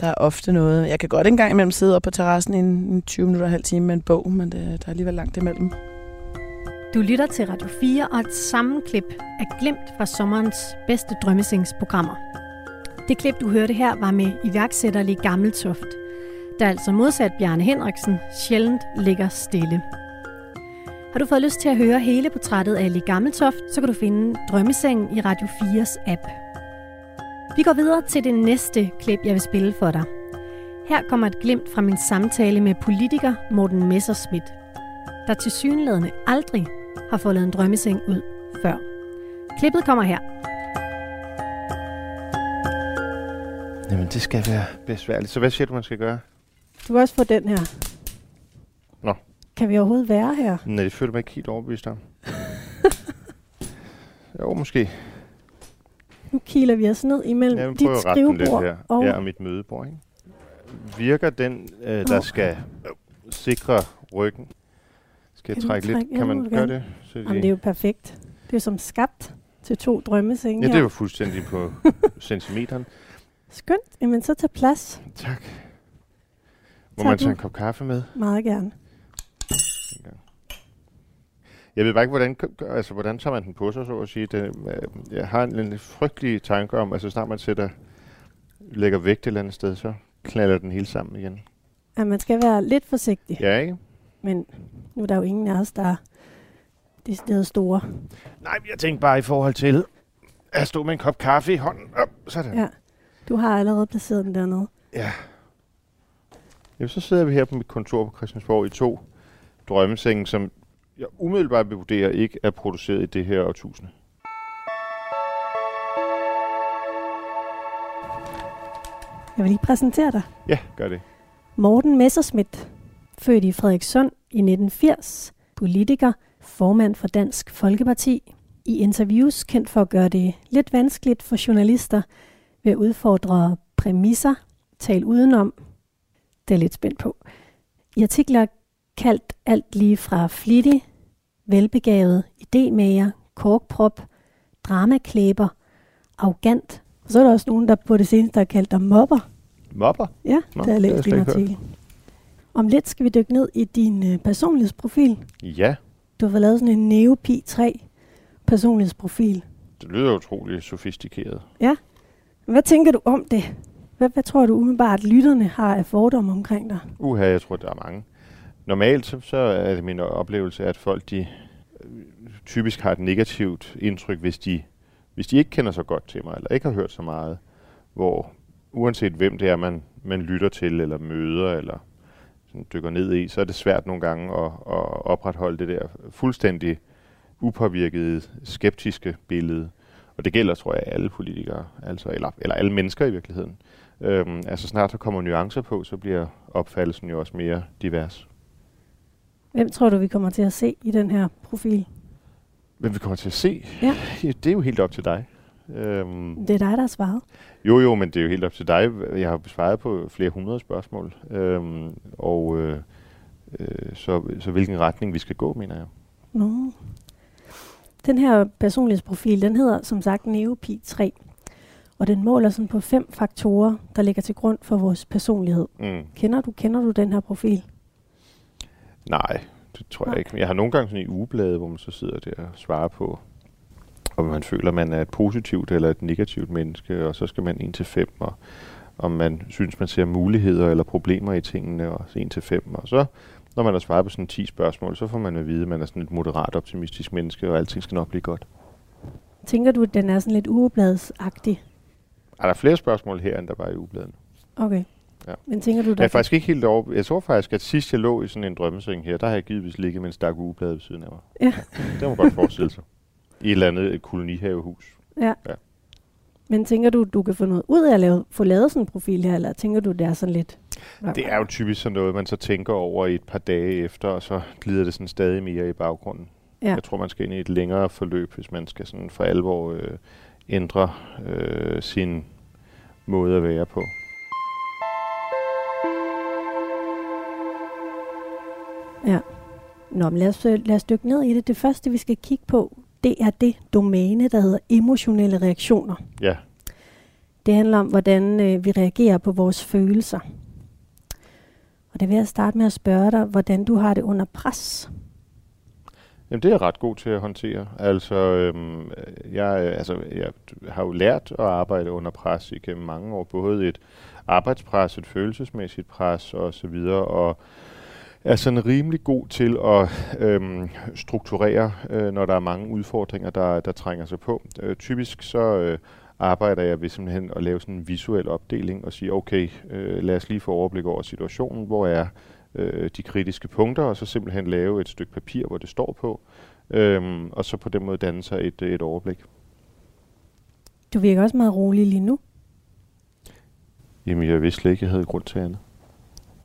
Der er ofte noget. Jeg kan godt engang imellem sidde oppe på terrassen i en, en 20 minutter og en halv time med en bog, men det, der er alligevel langt imellem. Du lytter til Radio 4 og et sammenklip af glemt fra sommerens bedste drømmesingsprogrammer. Det klip, du hørte her, var med iværksætterlig Gammeltoft, der altså modsat Bjarne Henriksen sjældent ligger stille. Har du fået lyst til at høre hele portrættet af Lee Gammeltoft, så kan du finde Drømmesengen i Radio 4's app. Vi går videre til det næste klip, jeg vil spille for dig. Her kommer et glimt fra min samtale med politiker Morten Messerschmidt, der til synlædende aldrig har fået lavet en drømmeseng ud før. Klippet kommer her. Jamen, det skal være besværligt. Så hvad siger du, man skal gøre? Du kan også få den her. Nå. Kan vi overhovedet være her? Nej, det føler mig ikke helt overbevist om. jo, måske. Nu kiler vi os ned imellem vil dit den lidt skrivebord her. og... Ja, og mit mødebord, ikke? Virker den, øh, der Åh. skal øh, sikre ryggen? Skal jeg Kan trække lidt? trække? Ja, Kan man gøre det? Så Jamen, det er jo perfekt. Det er jo som skabt til to drømmesenge Ja, det var fuldstændig på centimeteren. Skønt. Jamen, så tag plads. Tak. Må Tager man tage en kop kaffe med? Meget gerne. Jeg ved bare ikke, hvordan, altså, hvordan tager man den på sig, så at sige. Det, øh, jeg har en, en frygtelig tanke om, at så snart man sætter, lægger vægt et eller andet sted, så knaller den hele sammen igen. Ja, man skal være lidt forsigtig. Ja, ikke? Men nu er der jo ingen af os, der er decideret store. Nej, jeg tænkte bare i forhold til at stå med en kop kaffe i hånden. Op, sådan. Ja. Du har allerede placeret den dernede. Ja. Jamen, så sidder vi her på mit kontor på Christiansborg i to drømmesenge, som jeg umiddelbart vil vurdere ikke er produceret i det her årtusinde. Jeg vil lige præsentere dig. Ja, gør det. Morten Messerschmidt, født i Frederikssund i 1980, politiker, formand for Dansk Folkeparti. I interviews kendt for at gøre det lidt vanskeligt for journalister ved at udfordre præmisser, tale udenom. Det er lidt spændt på. I artikler kaldt alt lige fra flittig, velbegavet, idémager, korkprop, dramaklæber, arrogant. Og så er der også nogen, der på det seneste har kaldt dig mobber. Mopper? Ja, Nå, det har jeg læst hørt. artikel. Om lidt skal vi dykke ned i din øh, personlighedsprofil. Ja, Du har fået lavet sådan en Neopi 3 personlighedsprofil. det lyder utrolig sofistikeret. Hvad tænker du om det? Hvad, hvad tror du umiddelbart, lytterne har af fordomme omkring dig? Uha, jeg tror, der er mange. Normalt så, så er det min oplevelse, at folk de øh, typisk har et negativt indtryk, hvis de, hvis de ikke kender så godt til mig, eller ikke har hørt så meget, hvor uanset hvem det er, man, man lytter til, eller møder, eller sådan dykker ned i, så er det svært nogle gange at, at opretholde det der fuldstændig upåvirkede, skeptiske billede. Og det gælder, tror jeg, alle politikere, altså, eller, eller alle mennesker i virkeligheden. Øhm, altså snart der kommer nuancer på, så bliver opfattelsen jo også mere divers. Hvem tror du, vi kommer til at se i den her profil? Men vi kommer til at se, Ja. det er jo helt op til dig. Øhm, Det er dig, der har svaret. jo, jo, men det er jo helt op til dig. Jeg har besvaret på flere hundrede spørgsmål. Øhm, og øh, øh, så, så hvilken retning vi skal gå, mener jeg. Nå. Den her personlighedsprofil, den hedder som sagt Neopi 3. Og den måler sådan på fem faktorer, der ligger til grund for vores personlighed. Mm. Kender du, kender du den her profil? Nej, det tror jeg Nej. ikke. Jeg har nogle gange sådan i ugeblade, hvor man så sidder der og svarer på, om man føler, man er et positivt eller et negativt menneske, og så skal man 1 til 5, og om man synes, man ser muligheder eller problemer i tingene, og 1 til 5. Og så, når man har svaret på sådan 10 spørgsmål, så får man at vide, at man er sådan et moderat optimistisk menneske, og alting skal nok blive godt. Tænker du, at den er sådan lidt ugebladsagtig? Er der flere spørgsmål her, end der var i ugebladen? Okay. Ja. Men tænker du, Jeg der er faktisk ikke helt over. Jeg tror faktisk, at sidst jeg lå i sådan en drømmeseng her, der har jeg givetvis ligget med en stak ugeblad ved siden af mig. Ja. Det må man godt forestille sig. I et eller andet kolonihavehus. Men tænker du, du kan få noget ud af at lave, få lavet sådan en profil her, eller tænker du, det er sådan lidt... Det er jo typisk sådan noget, man så tænker over i et par dage efter, og så glider det sådan stadig mere i baggrunden. Ja. Jeg tror, man skal ind i et længere forløb, hvis man skal sådan for alvor øh, ændre øh, sin måde at være på. Ja. Nå, men lad os, øh, lad os dykke ned i det. Det første, vi skal kigge på, det er det domæne, der hedder emotionelle reaktioner. Ja. Det handler om, hvordan øh, vi reagerer på vores følelser. Og det vil jeg starte med at spørge dig, hvordan du har det under pres. Jamen, det er jeg ret god til at håndtere. Altså, øhm, jeg, altså, jeg har jo lært at arbejde under pres igennem mange år. Både et arbejdspres, et følelsesmæssigt pres og så videre. Og er sådan rimelig god til at øhm, strukturere, øh, når der er mange udfordringer, der, der trænger sig på. Øh, typisk så øh, arbejder jeg ved simpelthen at lave sådan en visuel opdeling og sige, okay, øh, lad os lige få overblik over situationen. Hvor er øh, de kritiske punkter, og så simpelthen lave et stykke papir, hvor det står på, øhm, og så på den måde danne sig et, et overblik. Du virker også meget rolig lige nu. Jamen, jeg vidste slet ikke, jeg havde grund til andet.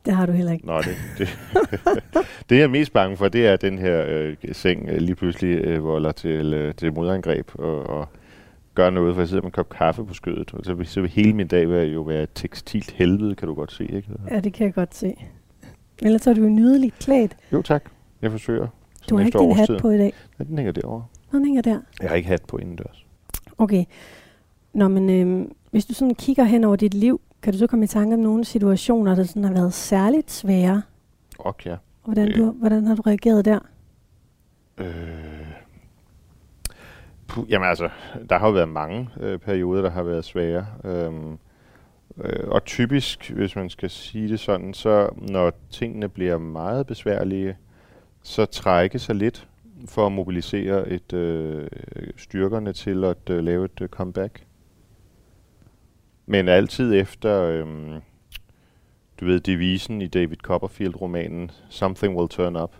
Det har du heller ikke. Nå, det, det, det jeg er mest bange for, det er, at den her øh, seng øh, lige pludselig øh, volder til, øh, til modangreb og, og gør noget, for jeg sidder med en kop kaffe på skødet. Og så vil, så vil hele min dag være, jo være et tekstilt helvede, kan du godt se, ikke? Ja, det kan jeg godt se. Ellers er du jo nydeligt klædt. Jo, tak. Jeg forsøger. Du har ikke din hat på i dag. Ja, den hænger derovre. Den hænger der. Jeg har ikke hat på indendørs. Okay. Nå, men øh, hvis du sådan kigger hen over dit liv, kan du så komme i tanke om nogle situationer, der sådan har været særligt svære? Ok, ja. Hvordan, Øh. du, hvordan har du reageret der? Øh, puh, jamen altså, der har jo været mange øh, perioder, der har været svære. Øhm, øh, og typisk, hvis man skal sige det sådan, så når tingene bliver meget besværlige, så trække sig lidt for at mobilisere et øh, styrkerne til at øh, lave et øh, comeback. Men altid efter, øhm, du ved, devisen i David Copperfield-romanen, Something will turn up,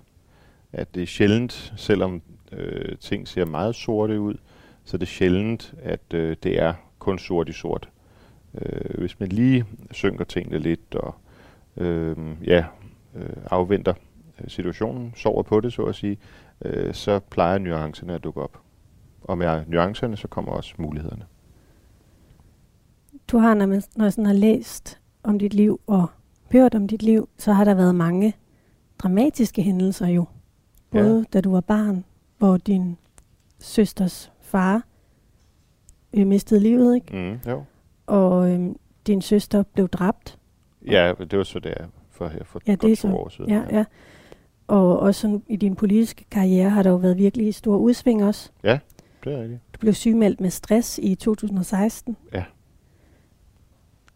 at det er sjældent, selvom øh, ting ser meget sorte ud, så det er sjældent, at øh, det er kun sort i sort. Øh, hvis man lige synker tingene lidt og øh, ja, øh, afventer øh, situationen, sover på det, så at sige, øh, så plejer nuancerne at dukke op. Og med nuancerne, så kommer også mulighederne. Du har, når, man, når jeg sådan har læst om dit liv og hørt om dit liv, så har der været mange dramatiske hændelser jo. Både ja. da du var barn, hvor din søsters far øh, mistede livet, ikke? Mm, jo. Og øh, din søster blev dræbt. Ja, det var så der for her for Ja, ja, det er så- to år siden. Ja, ja. Og også sådan, i din politiske karriere har der jo været virkelig store udsving også. Det er rigtigt. Du blev sygemeldt med stress i 2016. Ja.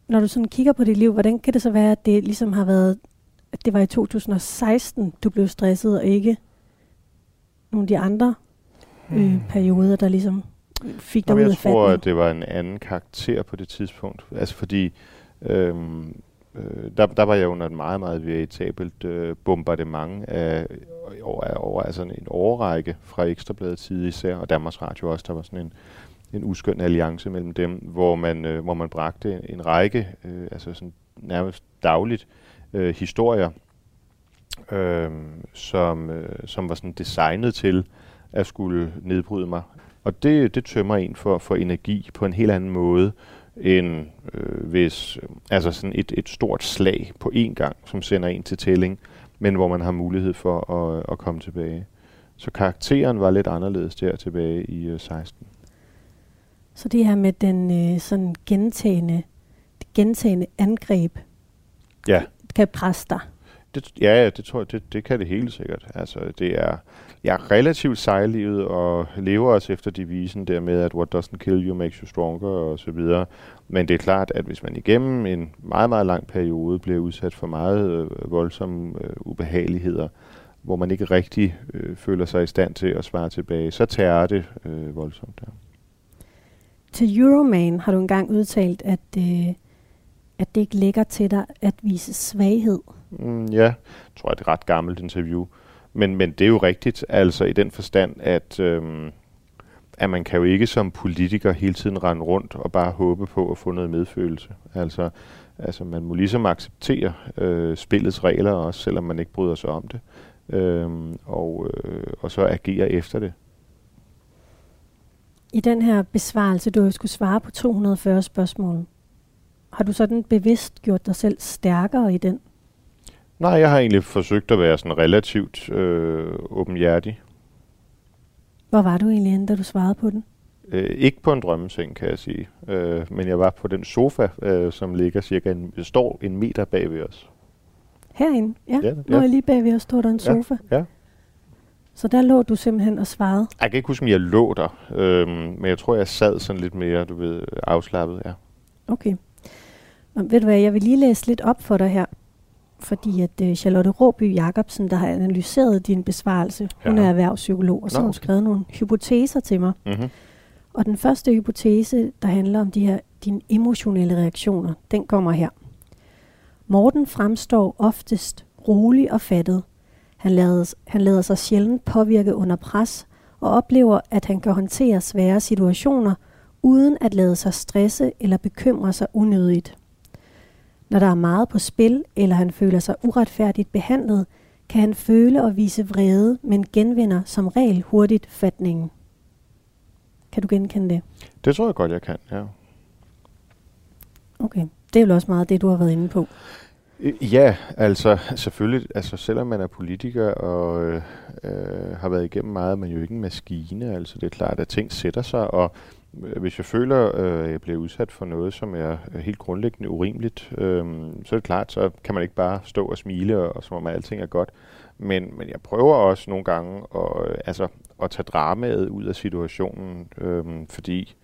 Når du sådan kigger på dit liv, hvordan kan det så være, at det ligesom har været, at det var i 2016, du blev stresset, og ikke nogle af de andre øh, perioder, der ligesom fik dig Hmm. Ud jeg af tror, fatten? at det var en anden karakter på det tidspunkt. Altså fordi, øhm, øh, der, der var jeg under et meget, meget veritabelt øh, bombardement af, over, over altså en overrække fra Ekstrabladet tid især, og Danmarks Radio også. Der var sådan en, en uskøn alliance mellem dem, hvor man, øh, hvor man bragte en række, øh, altså sådan nærmest dagligt, øh, historier, øh, som, øh, som var sådan designet til at skulle nedbryde mig. Og det, det tømmer en for, for energi på en helt anden måde, end øh, hvis øh, altså sådan et, et stort slag på én gang, som sender en til tælling, men hvor man har mulighed for at, at komme tilbage. Så karakteren var lidt anderledes der tilbage i øh, 16. Så det her med den øh, sådan gentagende, gentagende angreb, Ja. kan presse dig. Det, ja, ja, det tror jeg, det, det kan det helt sikkert. Altså, det er, jeg er relativt sejlivet og lever også efter devisen der med, at what doesn't kill you makes you stronger og så videre. Men det er klart, at hvis man igennem en meget, meget lang periode bliver udsat for meget øh, voldsomme øh, ubehageligheder, hvor man ikke rigtig øh, føler sig i stand til at svare tilbage, så tager det øh, voldsomt. Ja. Til Euroman har du engang udtalt, at, øh, at det ikke ligger til dig at vise svaghed. Mm, ja, tror jeg, det er et ret gammelt interview. Men, men det er jo rigtigt, altså i den forstand, at, øhm, at man kan jo ikke som politiker hele tiden rende rundt og bare håbe på at få noget medfølelse. Altså, altså man må ligesom acceptere øh, spillets regler også, selvom man ikke bryder sig om det. Øhm, og, øh, og så agere efter det. I den her besvarelse, du jo skulle svare på 240 spørgsmål, har du sådan bevidst gjort dig selv stærkere i den? Nej, jeg har egentlig forsøgt at være sådan relativt øh, åbenhjertig. Hvor var du egentlig henne, da du svarede på den? Øh, ikke på en drømmeseng, kan jeg sige. Øh, men jeg var på den sofa, øh, som ligger cirka en, står en meter bag ved os. Herinde? Ja, Ja, ja. lige bag ved os, står der en Ja, sofa. ja. Så der lå du simpelthen og svarede. Jeg kan ikke huske, om jeg lå der, øh, men jeg tror, jeg sad sådan lidt mere, du ved, afslappet, ja. Okay. Nå, ved du hvad, jeg vil lige læse lidt op for dig her. Fordi at uh, Charlotte Råby Jacobsen, der har analyseret din besvarelse, hun Ja. er erhvervspsykolog, og så har hun okay. skrevet nogle hypoteser til mig. Mm-hmm. Og den første hypotese, der handler om de her, dine emotionelle reaktioner, den kommer her. Morten fremstår oftest rolig og fattet. Han lader, han lader sig sjældent påvirke under pres og oplever, at han kan håndtere svære situationer, uden at lade sig stresse eller bekymre sig unødigt. Når der er meget på spil, eller han føler sig uretfærdigt behandlet, kan han føle og vise vrede, men genvinder som regel hurtigt fatningen. Kan du genkende det? Det tror jeg godt, jeg kan, ja. Okay. Det er vel også meget det, du har været inde på. Øh, ja, altså selvfølgelig, altså selvom man er politiker og øh, øh, har været igennem meget, man er jo ikke en maskine, altså det er klart, at ting sætter sig, og øh, hvis jeg føler, øh, jeg bliver udsat for noget, som er helt grundlæggende urimeligt, øh, så er det klart, så kan man ikke bare stå og smile, og, og som om alting er godt. Men, men jeg prøver også nogle gange at, øh, altså, at tage dramaet ud af situationen, øh, fordi,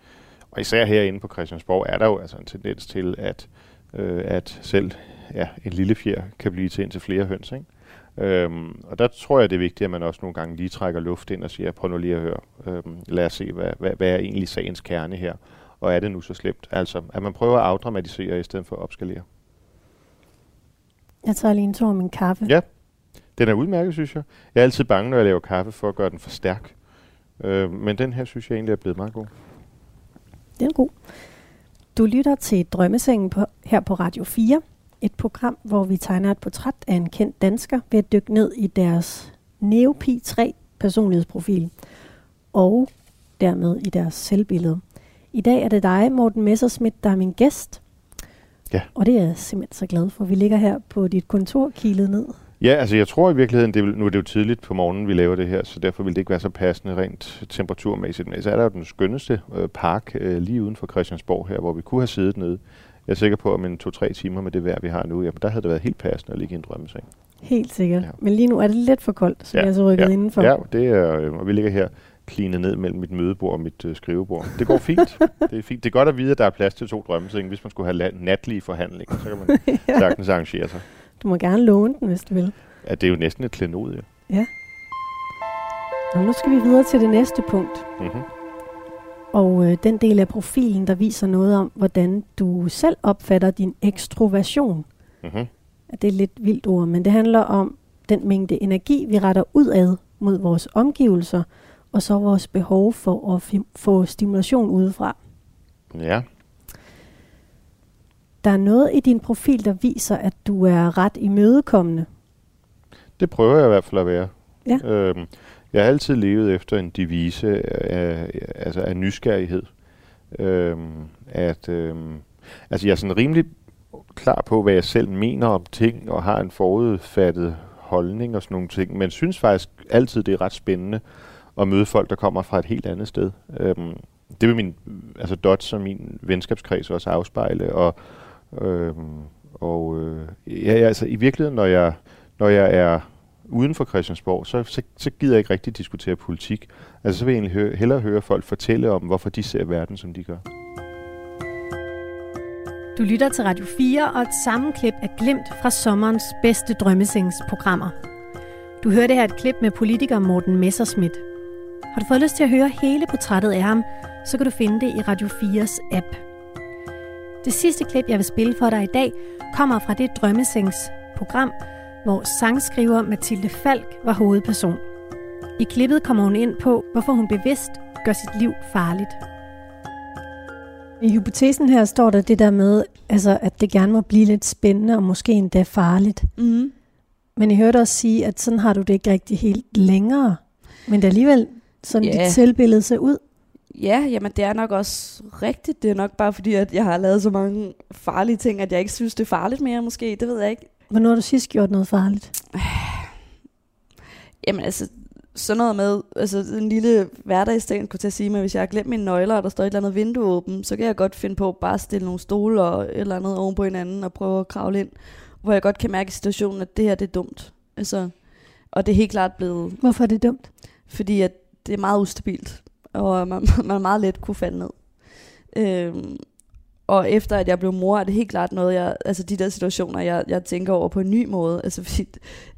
og især herinde på Christiansborg, er der jo altså en tendens til, at, øh, at selv ja, en lille fjer kan blive til indtil flere høns. Ikke? Øhm, og der tror jeg, det er vigtigt, at man også nogle gange lige trækker luft ind og siger, prøv nu lige at høre, øhm, lad os se, hvad, hvad, hvad er egentlig sagens kerne her, og er det nu så slemt? Altså, at man prøver at afdramatisere i stedet for at opskalere. Jeg tager lige en tår af min kaffe. Ja. Den er udmærket, synes jeg. Jeg er altid bange, når jeg laver kaffe, for at gøre den for stærk. Øh, men den her, synes jeg egentlig er blevet meget god. Den er god. Du lytter til Drømmesengen på, her på Radio 4. Et program, hvor vi tegner et portræt af en kendt dansker ved at dykke ned i deres Neopi 3 personlighedsprofil og dermed i deres selvbillede. I dag er det dig, Morten Messerschmidt, der er min gæst. Ja. Og det er jeg simpelthen så glad for. Vi ligger her på dit kontor, kilet ned. Ja, altså jeg tror i virkeligheden, det vil, nu er det jo tidligt på morgenen, vi laver det her, så derfor vil det ikke være så passende rent temperaturmæssigt. Men så er der jo den skønneste øh, park øh, lige uden for Christiansborg her, hvor vi kunne have siddet nede. Jeg er sikker på, at en to-tre timer med det vejr, vi har nu, jamen, der havde det været helt passende at ligge i en drømmeseng. Helt sikkert. Ja. Ja. Men lige nu er det lidt for koldt, så Ja, ja. jeg er så rykket ja, indenfor. Ja, det er, øh, og vi ligger her klinet ned mellem mit mødebord og mit øh, skrivebord. Det går fint. det er fint. Det er godt at vide, at der er plads til to drømmesenge, hvis man skulle have natlige forhandlinger, så kan man sagtens arrangere sig. Du må gerne låne den, hvis du vil. Ja, det er jo næsten et klenod, ja. Og nu skal vi videre til det næste punkt. Mm-hmm. Og øh, den del af profilen, der viser noget om, hvordan du selv opfatter din ekstroversion. Mm-hmm. Det er lidt vildt ord, men det handler om den mængde energi, vi retter udad mod vores omgivelser, og så vores behov for at fi- få stimulation udefra. Ja. Der er noget i din profil, der viser, at du er ret imødekommende. Det prøver jeg i hvert fald at være. Ja. Øhm, jeg har altid levet efter en devise af, altså af nysgerrighed. Øhm, at, øhm, altså jeg er sådan rimelig klar på, hvad jeg selv mener om ting, og har en forudfattet holdning og sådan nogle ting, men synes faktisk altid, det er ret spændende at møde folk, der kommer fra et helt andet sted. Øhm, det vil min, altså Dot som min venskabskreds også afspejle, og, øhm, og øh, ja, ja, altså i virkeligheden, når jeg, når jeg er uden for Christiansborg, så, så, så gider jeg ikke rigtig diskutere politik. Altså så vil jeg egentlig høre, hellere høre folk fortælle om, hvorfor de ser verden, som de gør. Du lytter til Radio 4 og et sammenklip af glimt fra sommerens bedste drømmesengsprogrammer. Du hørte her et klip med politiker Morten Messerschmidt. Har du fået lyst til at høre hele portrættet af ham, så kan du finde det i Radio 4's app. Det sidste klip, jeg vil spille for dig i dag, kommer fra det drømmesengsprogram, hvor sangskriver Mathilde Falk var hovedperson. I klippet kommer hun ind på, hvorfor hun bevidst gør sit liv farligt. I hypotesen her står der det der med, altså, at det gerne må blive lidt spændende og måske endda farligt. Mm. Men I hørte også sige, at sådan har du det ikke rigtig helt længere. Men det er alligevel sådan, yeah. dit selvbillede ser ud. Ja, jamen det er nok også rigtigt. Det er nok bare fordi, at jeg har lavet så mange farlige ting, at jeg ikke synes, det er farligt mere måske. Det ved jeg ikke. Hvornår har du sidst gjort noget farligt? Jamen altså, sådan noget med, altså en lille hverdagsting, kunne jeg sige, men hvis jeg har glemt mine nøgler, og der står et eller andet vindue åbent, så kan jeg godt finde på bare at stille nogle stole og et eller andet oven på hinanden og prøve at kravle ind, hvor jeg godt kan mærke i situationen, at det her det er dumt. Altså, og det er helt klart blevet, Hvorfor er det dumt? fordi at det er meget ustabilt, og man, man meget let kunne falde ned. Øhm, og efter at jeg blev mor, er det helt klart noget, jeg, altså de der situationer, jeg, jeg tænker over på en ny måde. Altså fordi,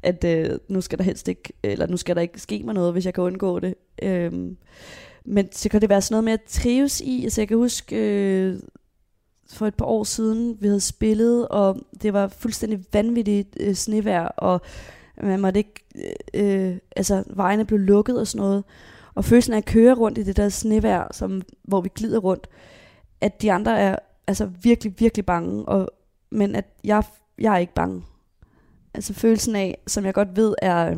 at øh, nu skal der helst ikke, eller nu skal der ikke ske mig noget, hvis jeg kan undgå det. Øhm, men så kan det være sådan noget med at trives i. Altså jeg kan huske, øh, for et par år siden, vi havde spillet, og det var fuldstændig vanvittigt øh, snevejr, og man måtte ikke, øh, øh altså vejene blev lukket og sådan noget. Og følelsen af at køre rundt i det der snevejr, som, hvor vi glider rundt, at de andre er altså virkelig, virkelig bange, og, men at jeg, jeg er ikke bange. Altså følelsen af, som jeg godt ved er,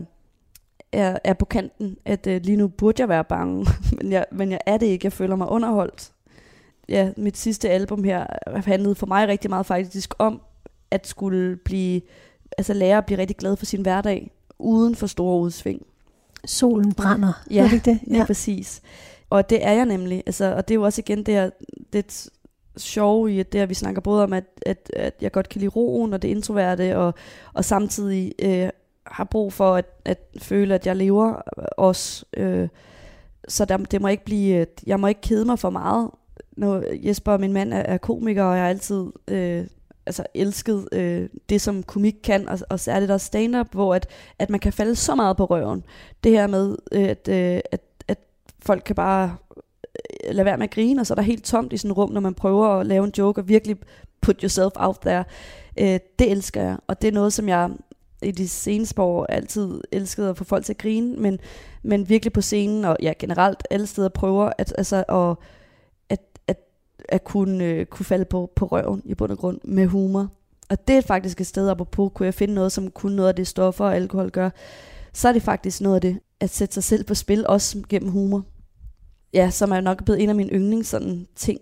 er, er på kanten, at øh, lige nu burde jeg være bange, men, jeg, men jeg er det ikke. Jeg føler mig underholdt. Ja, mit sidste album her handlede for mig rigtig meget faktisk om, at skulle blive, altså lære at blive rigtig glad for sin hverdag, uden for store udsving. Solen brænder. Ja, er det ikke det? Ja, ja præcis. Og det er jeg nemlig. Altså, og det er jo også igen det her, det sjove i, at det her, vi snakker både om, at, at, at jeg godt kan lide roen og det introverte, og, og samtidig øh, har brug for at, at føle, at jeg lever også. Øh, så der, det må ikke blive, øh, jeg må ikke kede mig for meget. Når Jesper, min mand, er, er komiker, og jeg har altid øh, altså elsket øh, det, som komik kan, og, og særligt også stand-up, hvor at, at man kan falde så meget på røven. Det her med, øh, at, øh, at, at folk kan bare Øh, lade være med at grine, og så er der helt tomt i sådan et rum, når man prøver at lave en joke, og virkelig put yourself out there. Øh, det elsker jeg, og det er noget, som jeg i de seneste år altid elskede at få folk til at grine, men, men virkelig på scenen, og ja, generelt alle steder prøver at, altså, at, at, at, at kunne, øh, kunne falde på, på røven i bund og grund med humor. Og det er faktisk et sted, apropos, kunne jeg finde noget, som kunne noget af det stoffer og alkohol gør, så er det faktisk noget af det, at sætte sig selv på spil, også gennem humor. Ja, som er nok blevet en af mine yndlings sådan ting.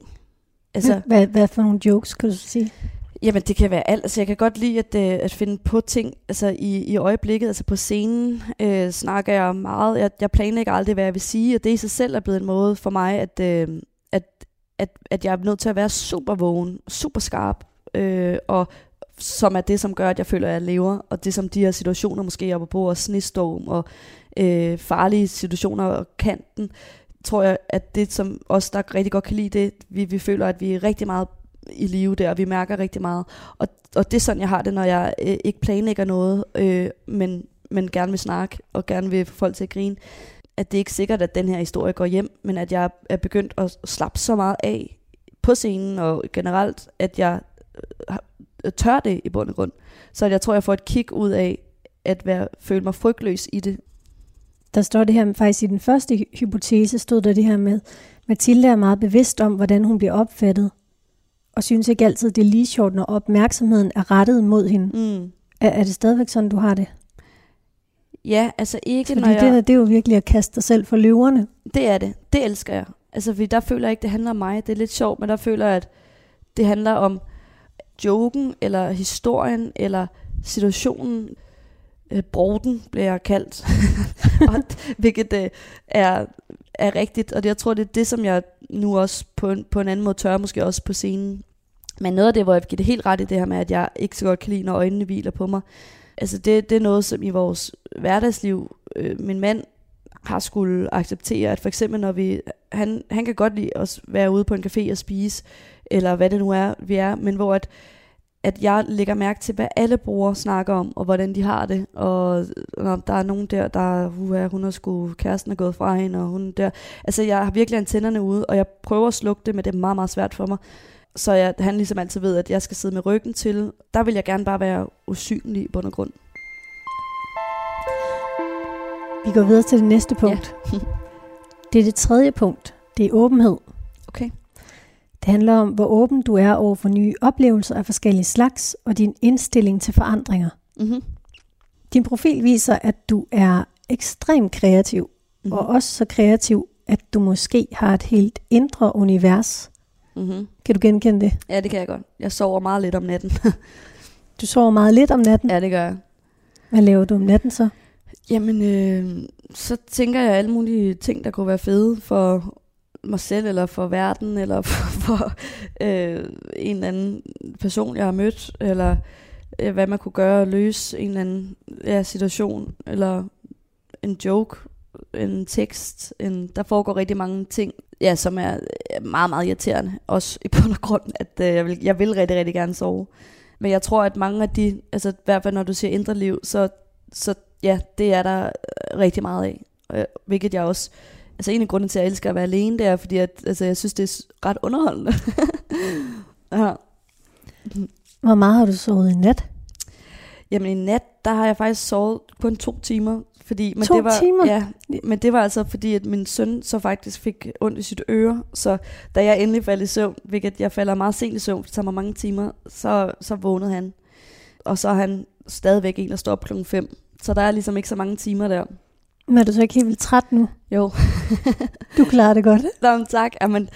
Altså, hvad, hvad for nogle jokes, kan du sige? Jamen, det kan være alt. Altså, jeg kan godt lide at, øh, at finde på ting altså, i, i øjeblikket. Altså, på scenen øh, snakker jeg meget. Jeg, jeg planlægger aldrig, hvad jeg vil sige, og det i sig selv er blevet en måde for mig, at, øh, at, at, at jeg er nødt til at være super vågen, super skarp, øh, og som er det, som gør, at jeg føler, at jeg lever, og det som de her situationer måske er på, og snestorm, og øh, farlige situationer, og kanten, tror jeg, at det, som os, der rigtig godt kan lide det, vi, vi føler, at vi er rigtig meget i live der, og vi mærker rigtig meget. Og, og det er sådan, jeg har det, når jeg øh, ikke planlægger noget, øh, men, men gerne vil snakke, og gerne vil få folk til at grine. At det er ikke sikkert, at den her historie går hjem, men at jeg er begyndt at slappe så meget af på scenen, og generelt, at jeg øh, tør det i bund og grund. Så jeg tror, jeg får et kig ud af, at være, føle mig frygtløs i det. Der står det her, faktisk i den første hypotese, stod der det her med, Mathilde er meget bevidst om, hvordan hun bliver opfattet, og synes ikke altid, det er lige sjovt, når opmærksomheden er rettet mod hende. Mm. Er, er det stadigvæk sådan, du har det? Ja, altså ikke Fordi når jeg... det, der, det er jo virkelig at kaste dig selv for løverne. Det er det. Det elsker jeg. Altså, fordi der føler jeg ikke, det handler om mig. Det er lidt sjovt, men der føler jeg, at det handler om joken, eller historien, eller situationen. Øh, Broden bliver jeg kaldt. og, hvilket øh, er, er rigtigt. Og det, jeg tror, det er det, som jeg nu også på en, på en anden måde tør, måske også på scenen. Men noget af det, hvor jeg giver det helt ret i det her med, at jeg ikke så godt kan lide, når øjnene hviler på mig. Altså det, det er noget, som i vores hverdagsliv, øh, min mand har skulle acceptere, at for eksempel når vi, han, han kan godt lide at være ude på en café og spise, eller hvad det nu er, vi er, men hvor at, at jeg lægger mærke til, hvad alle brugere snakker om, og hvordan de har det, og når der er nogen der, der uh, er, hun har sgu, kæresten er gået fra hende, og hun der, altså jeg har virkelig antennerne ude, og jeg prøver at slukke det, men det er meget, meget svært for mig, så jeg, han ligesom altid ved, at jeg skal sidde med ryggen til, der vil jeg gerne bare være usynlig i bund og grund. Vi går videre til det næste punkt. Ja. det er det tredje punkt. Det er åbenhed. Det handler om, hvor åben du er over for nye oplevelser af forskellige slags, og din indstilling til forandringer. Mm-hmm. Din profil viser, at du er ekstremt kreativ, mm-hmm. og også så kreativ, at du måske har et helt indre univers. Mm-hmm. Kan du genkende det? Ja, det kan jeg godt. Jeg sover meget lidt om natten. Du sover meget lidt om natten. ja, det gør jeg. Hvad laver du om natten så? Jamen, øh, så tænker jeg alle mulige ting, der kunne være fede for mig selv, eller for verden, eller for, for øh, en eller anden person, jeg har mødt, eller øh, hvad man kunne gøre at løse en eller anden ja, situation, eller en joke, en tekst. En, der foregår rigtig mange ting, ja, som er øh, meget, meget irriterende. Også i bund og grund, at øh, jeg, vil, jeg vil rigtig, rigtig gerne sove. Men jeg tror, at mange af de, altså i hvert fald når du siger indre liv, så, så ja, det er der øh, rigtig meget af. Øh, hvilket jeg også, altså en af grunden til, at jeg elsker at være alene, det er, fordi at, altså, jeg synes, det er ret underholdende. ja. Hvor meget har du sovet i nat? Jamen i nat, der har jeg faktisk sovet kun to timer. Fordi, men To det var, timer? Ja, men det var altså fordi, at min søn så faktisk fik ondt i sit øre. Så da jeg endelig faldt i søvn, hvilket jeg falder meget sent i søvn, det tager mig mange timer, så, så vågnede han. Og så er han stadigvæk en, der står op klokken 5. Så der er ligesom ikke så mange timer der. Men er du så ikke helt vildt træt nu? Jo. Du klarer det godt. Nå, men tak. Jamen,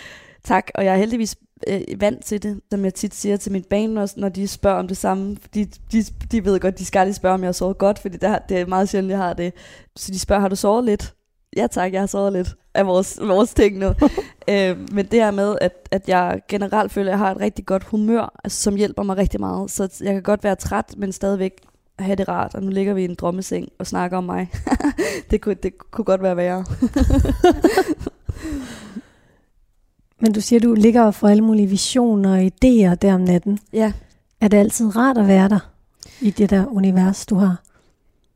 tak. Og jeg er heldigvis øh, vant til det, som jeg tit siger til mit bane også, når de spørger om det samme. De, de, de ved godt, de skal aldrig spørge, om jeg har sovet godt, fordi det, det er meget sjældent, jeg har det. Så de spørger, har du sovet lidt? Ja tak, jeg har sovet lidt af vores, vores ting nu. øh, men det her med, at, at jeg generelt føler, at jeg har et rigtig godt humør, altså, som hjælper mig rigtig meget. Så jeg kan godt være træt, men stadigvæk have det rart. Og nu ligger vi i en drømmeseng og snakker om mig. det, kunne, det kunne godt være værre. Men du siger, du ligger og får alle mulige visioner og idéer der om natten. ja. Er det altid rart at være der i det der univers, du har?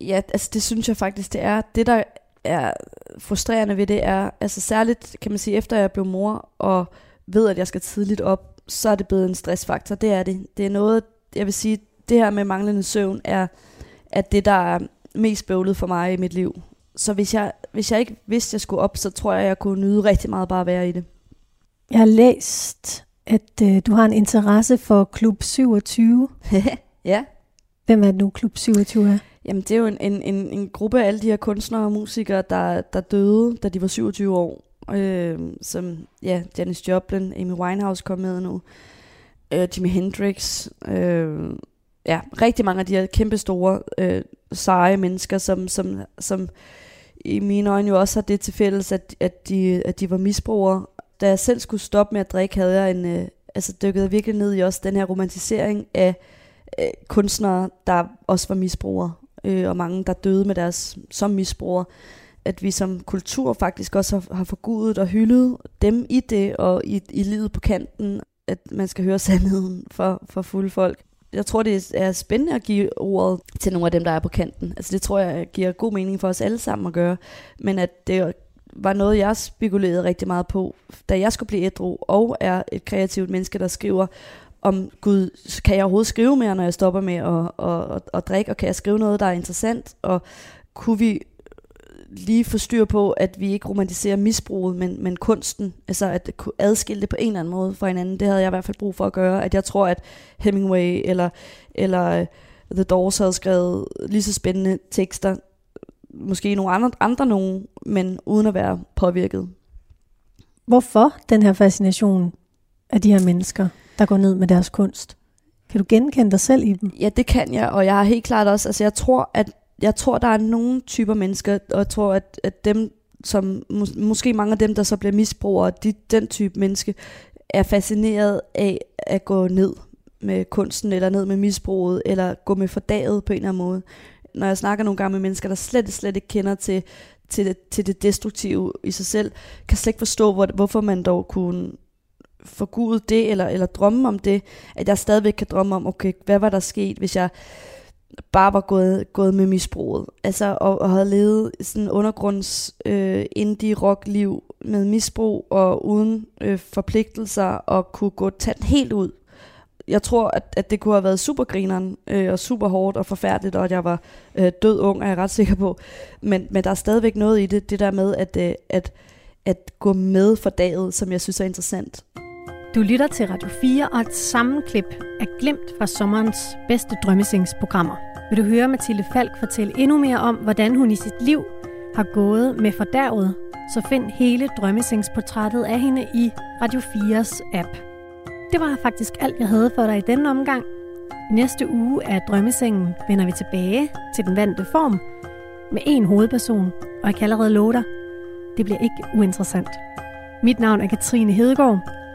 Ja, altså det synes jeg faktisk, det er. Det, der er frustrerende ved det, er, altså særligt, kan man sige, efter jeg blev mor, og ved, at jeg skal tidligt op, så er det blevet en stressfaktor. Det er det. Det er noget, jeg vil sige, det her med manglende søvn, er, at det, der er mest bøvlet for mig i mit liv. Så hvis jeg, hvis jeg ikke vidste, jeg skulle op, så tror jeg, jeg kunne nyde rigtig meget bare at være i det. Jeg har læst, at øh, du har en interesse for Klub 27. ja. Hvem er det nu, Klub 27 er? Jamen, det er jo en, en, en, en gruppe af alle de her kunstnere og musikere, der, der døde, da de var 27 år. Øh, som, ja, Janis Joplin, Amy Winehouse kom med nu, øh, Jimi Hendrix. Øh, ja, rigtig mange af de her kæmpe store, øh, seje mennesker, som, som, som i mine øjne jo også har det til fælles, at, at, de, at de var misbrugere. Da jeg selv skulle stoppe med at drikke, havde jeg en, øh, altså dykkede virkelig ned i også den her romantisering af øh, kunstnere, der også var misbrugere, øh, og mange, der døde med deres som misbrugere. At vi som kultur faktisk også har, har forgudet og hyldet dem i det, og i, i livet på kanten, at man skal høre sandheden for, for fulde folk. Jeg tror, det er spændende at give ordet til nogle af dem, der er på kanten. Altså det tror jeg giver god mening for os alle sammen at gøre. Men at det var noget, jeg spekulerede rigtig meget på, da jeg skulle blive ædru, og er et kreativt menneske, der skriver om Gud, kan jeg overhovedet skrive mere, når jeg stopper med at, at, at, at drikke, og kan jeg skrive noget, der er interessant, og kunne vi lige få styr på, at vi ikke romantiserer misbruget, men, men kunsten, altså at kunne adskille det på en eller anden måde fra hinanden, det havde jeg i hvert fald brug for at gøre, at jeg tror, at Hemingway eller, eller uh, The Doors havde skrevet lige så spændende tekster, måske nogle andre, andre nogen, men uden at være påvirket. Hvorfor den her fascination af de her mennesker, der går ned med deres kunst? Kan du genkende dig selv i dem? Ja, det kan jeg, og jeg har helt klart også, altså jeg tror, at jeg tror, der er nogle typer mennesker, og jeg tror, at, at dem, som mås- måske mange af dem, der så bliver misbrugere, de, den type menneske, er fascineret af at gå ned med kunsten, eller ned med misbruget, eller gå med fordaget på en eller anden måde. Når jeg snakker nogle gange med mennesker, der slet, slet ikke kender til, til, det, til det destruktive i sig selv, kan slet ikke forstå, hvor, hvorfor man dog kunne forgude det, eller, eller drømme om det, at jeg stadigvæk kan drømme om, okay, hvad var der sket, hvis jeg bare var gået, gået med misbruget. Altså, og, og havde levet sådan undergrunds øh, indie rock liv med misbrug og uden øh, forpligtelser og kunne gå tæt helt ud. Jeg tror, at, at det kunne have været super grineren øh, og super hårdt og forfærdeligt, og at jeg var øh, død ung, er jeg ret sikker på. Men, men der er stadigvæk noget i det, det der med at, øh, at, at gå med for daget, som jeg synes er interessant. Du lytter til Radio 4 og et sammenklip af glimt fra sommerens bedste drømmesingsprogrammer. Vil du høre Mathilde Falk fortælle endnu mere om, hvordan hun i sit liv har gået med fordærvet, så find hele drømmesingsportrættet af hende i Radio 4's app. Det var faktisk alt, jeg havde for dig i denne omgang. I næste uge af Drømmesengen vender vi tilbage til den vante form, med en hovedperson, og jeg kan allerede love dig, det bliver ikke uinteressant. Mit navn er Katrine Hedegaard.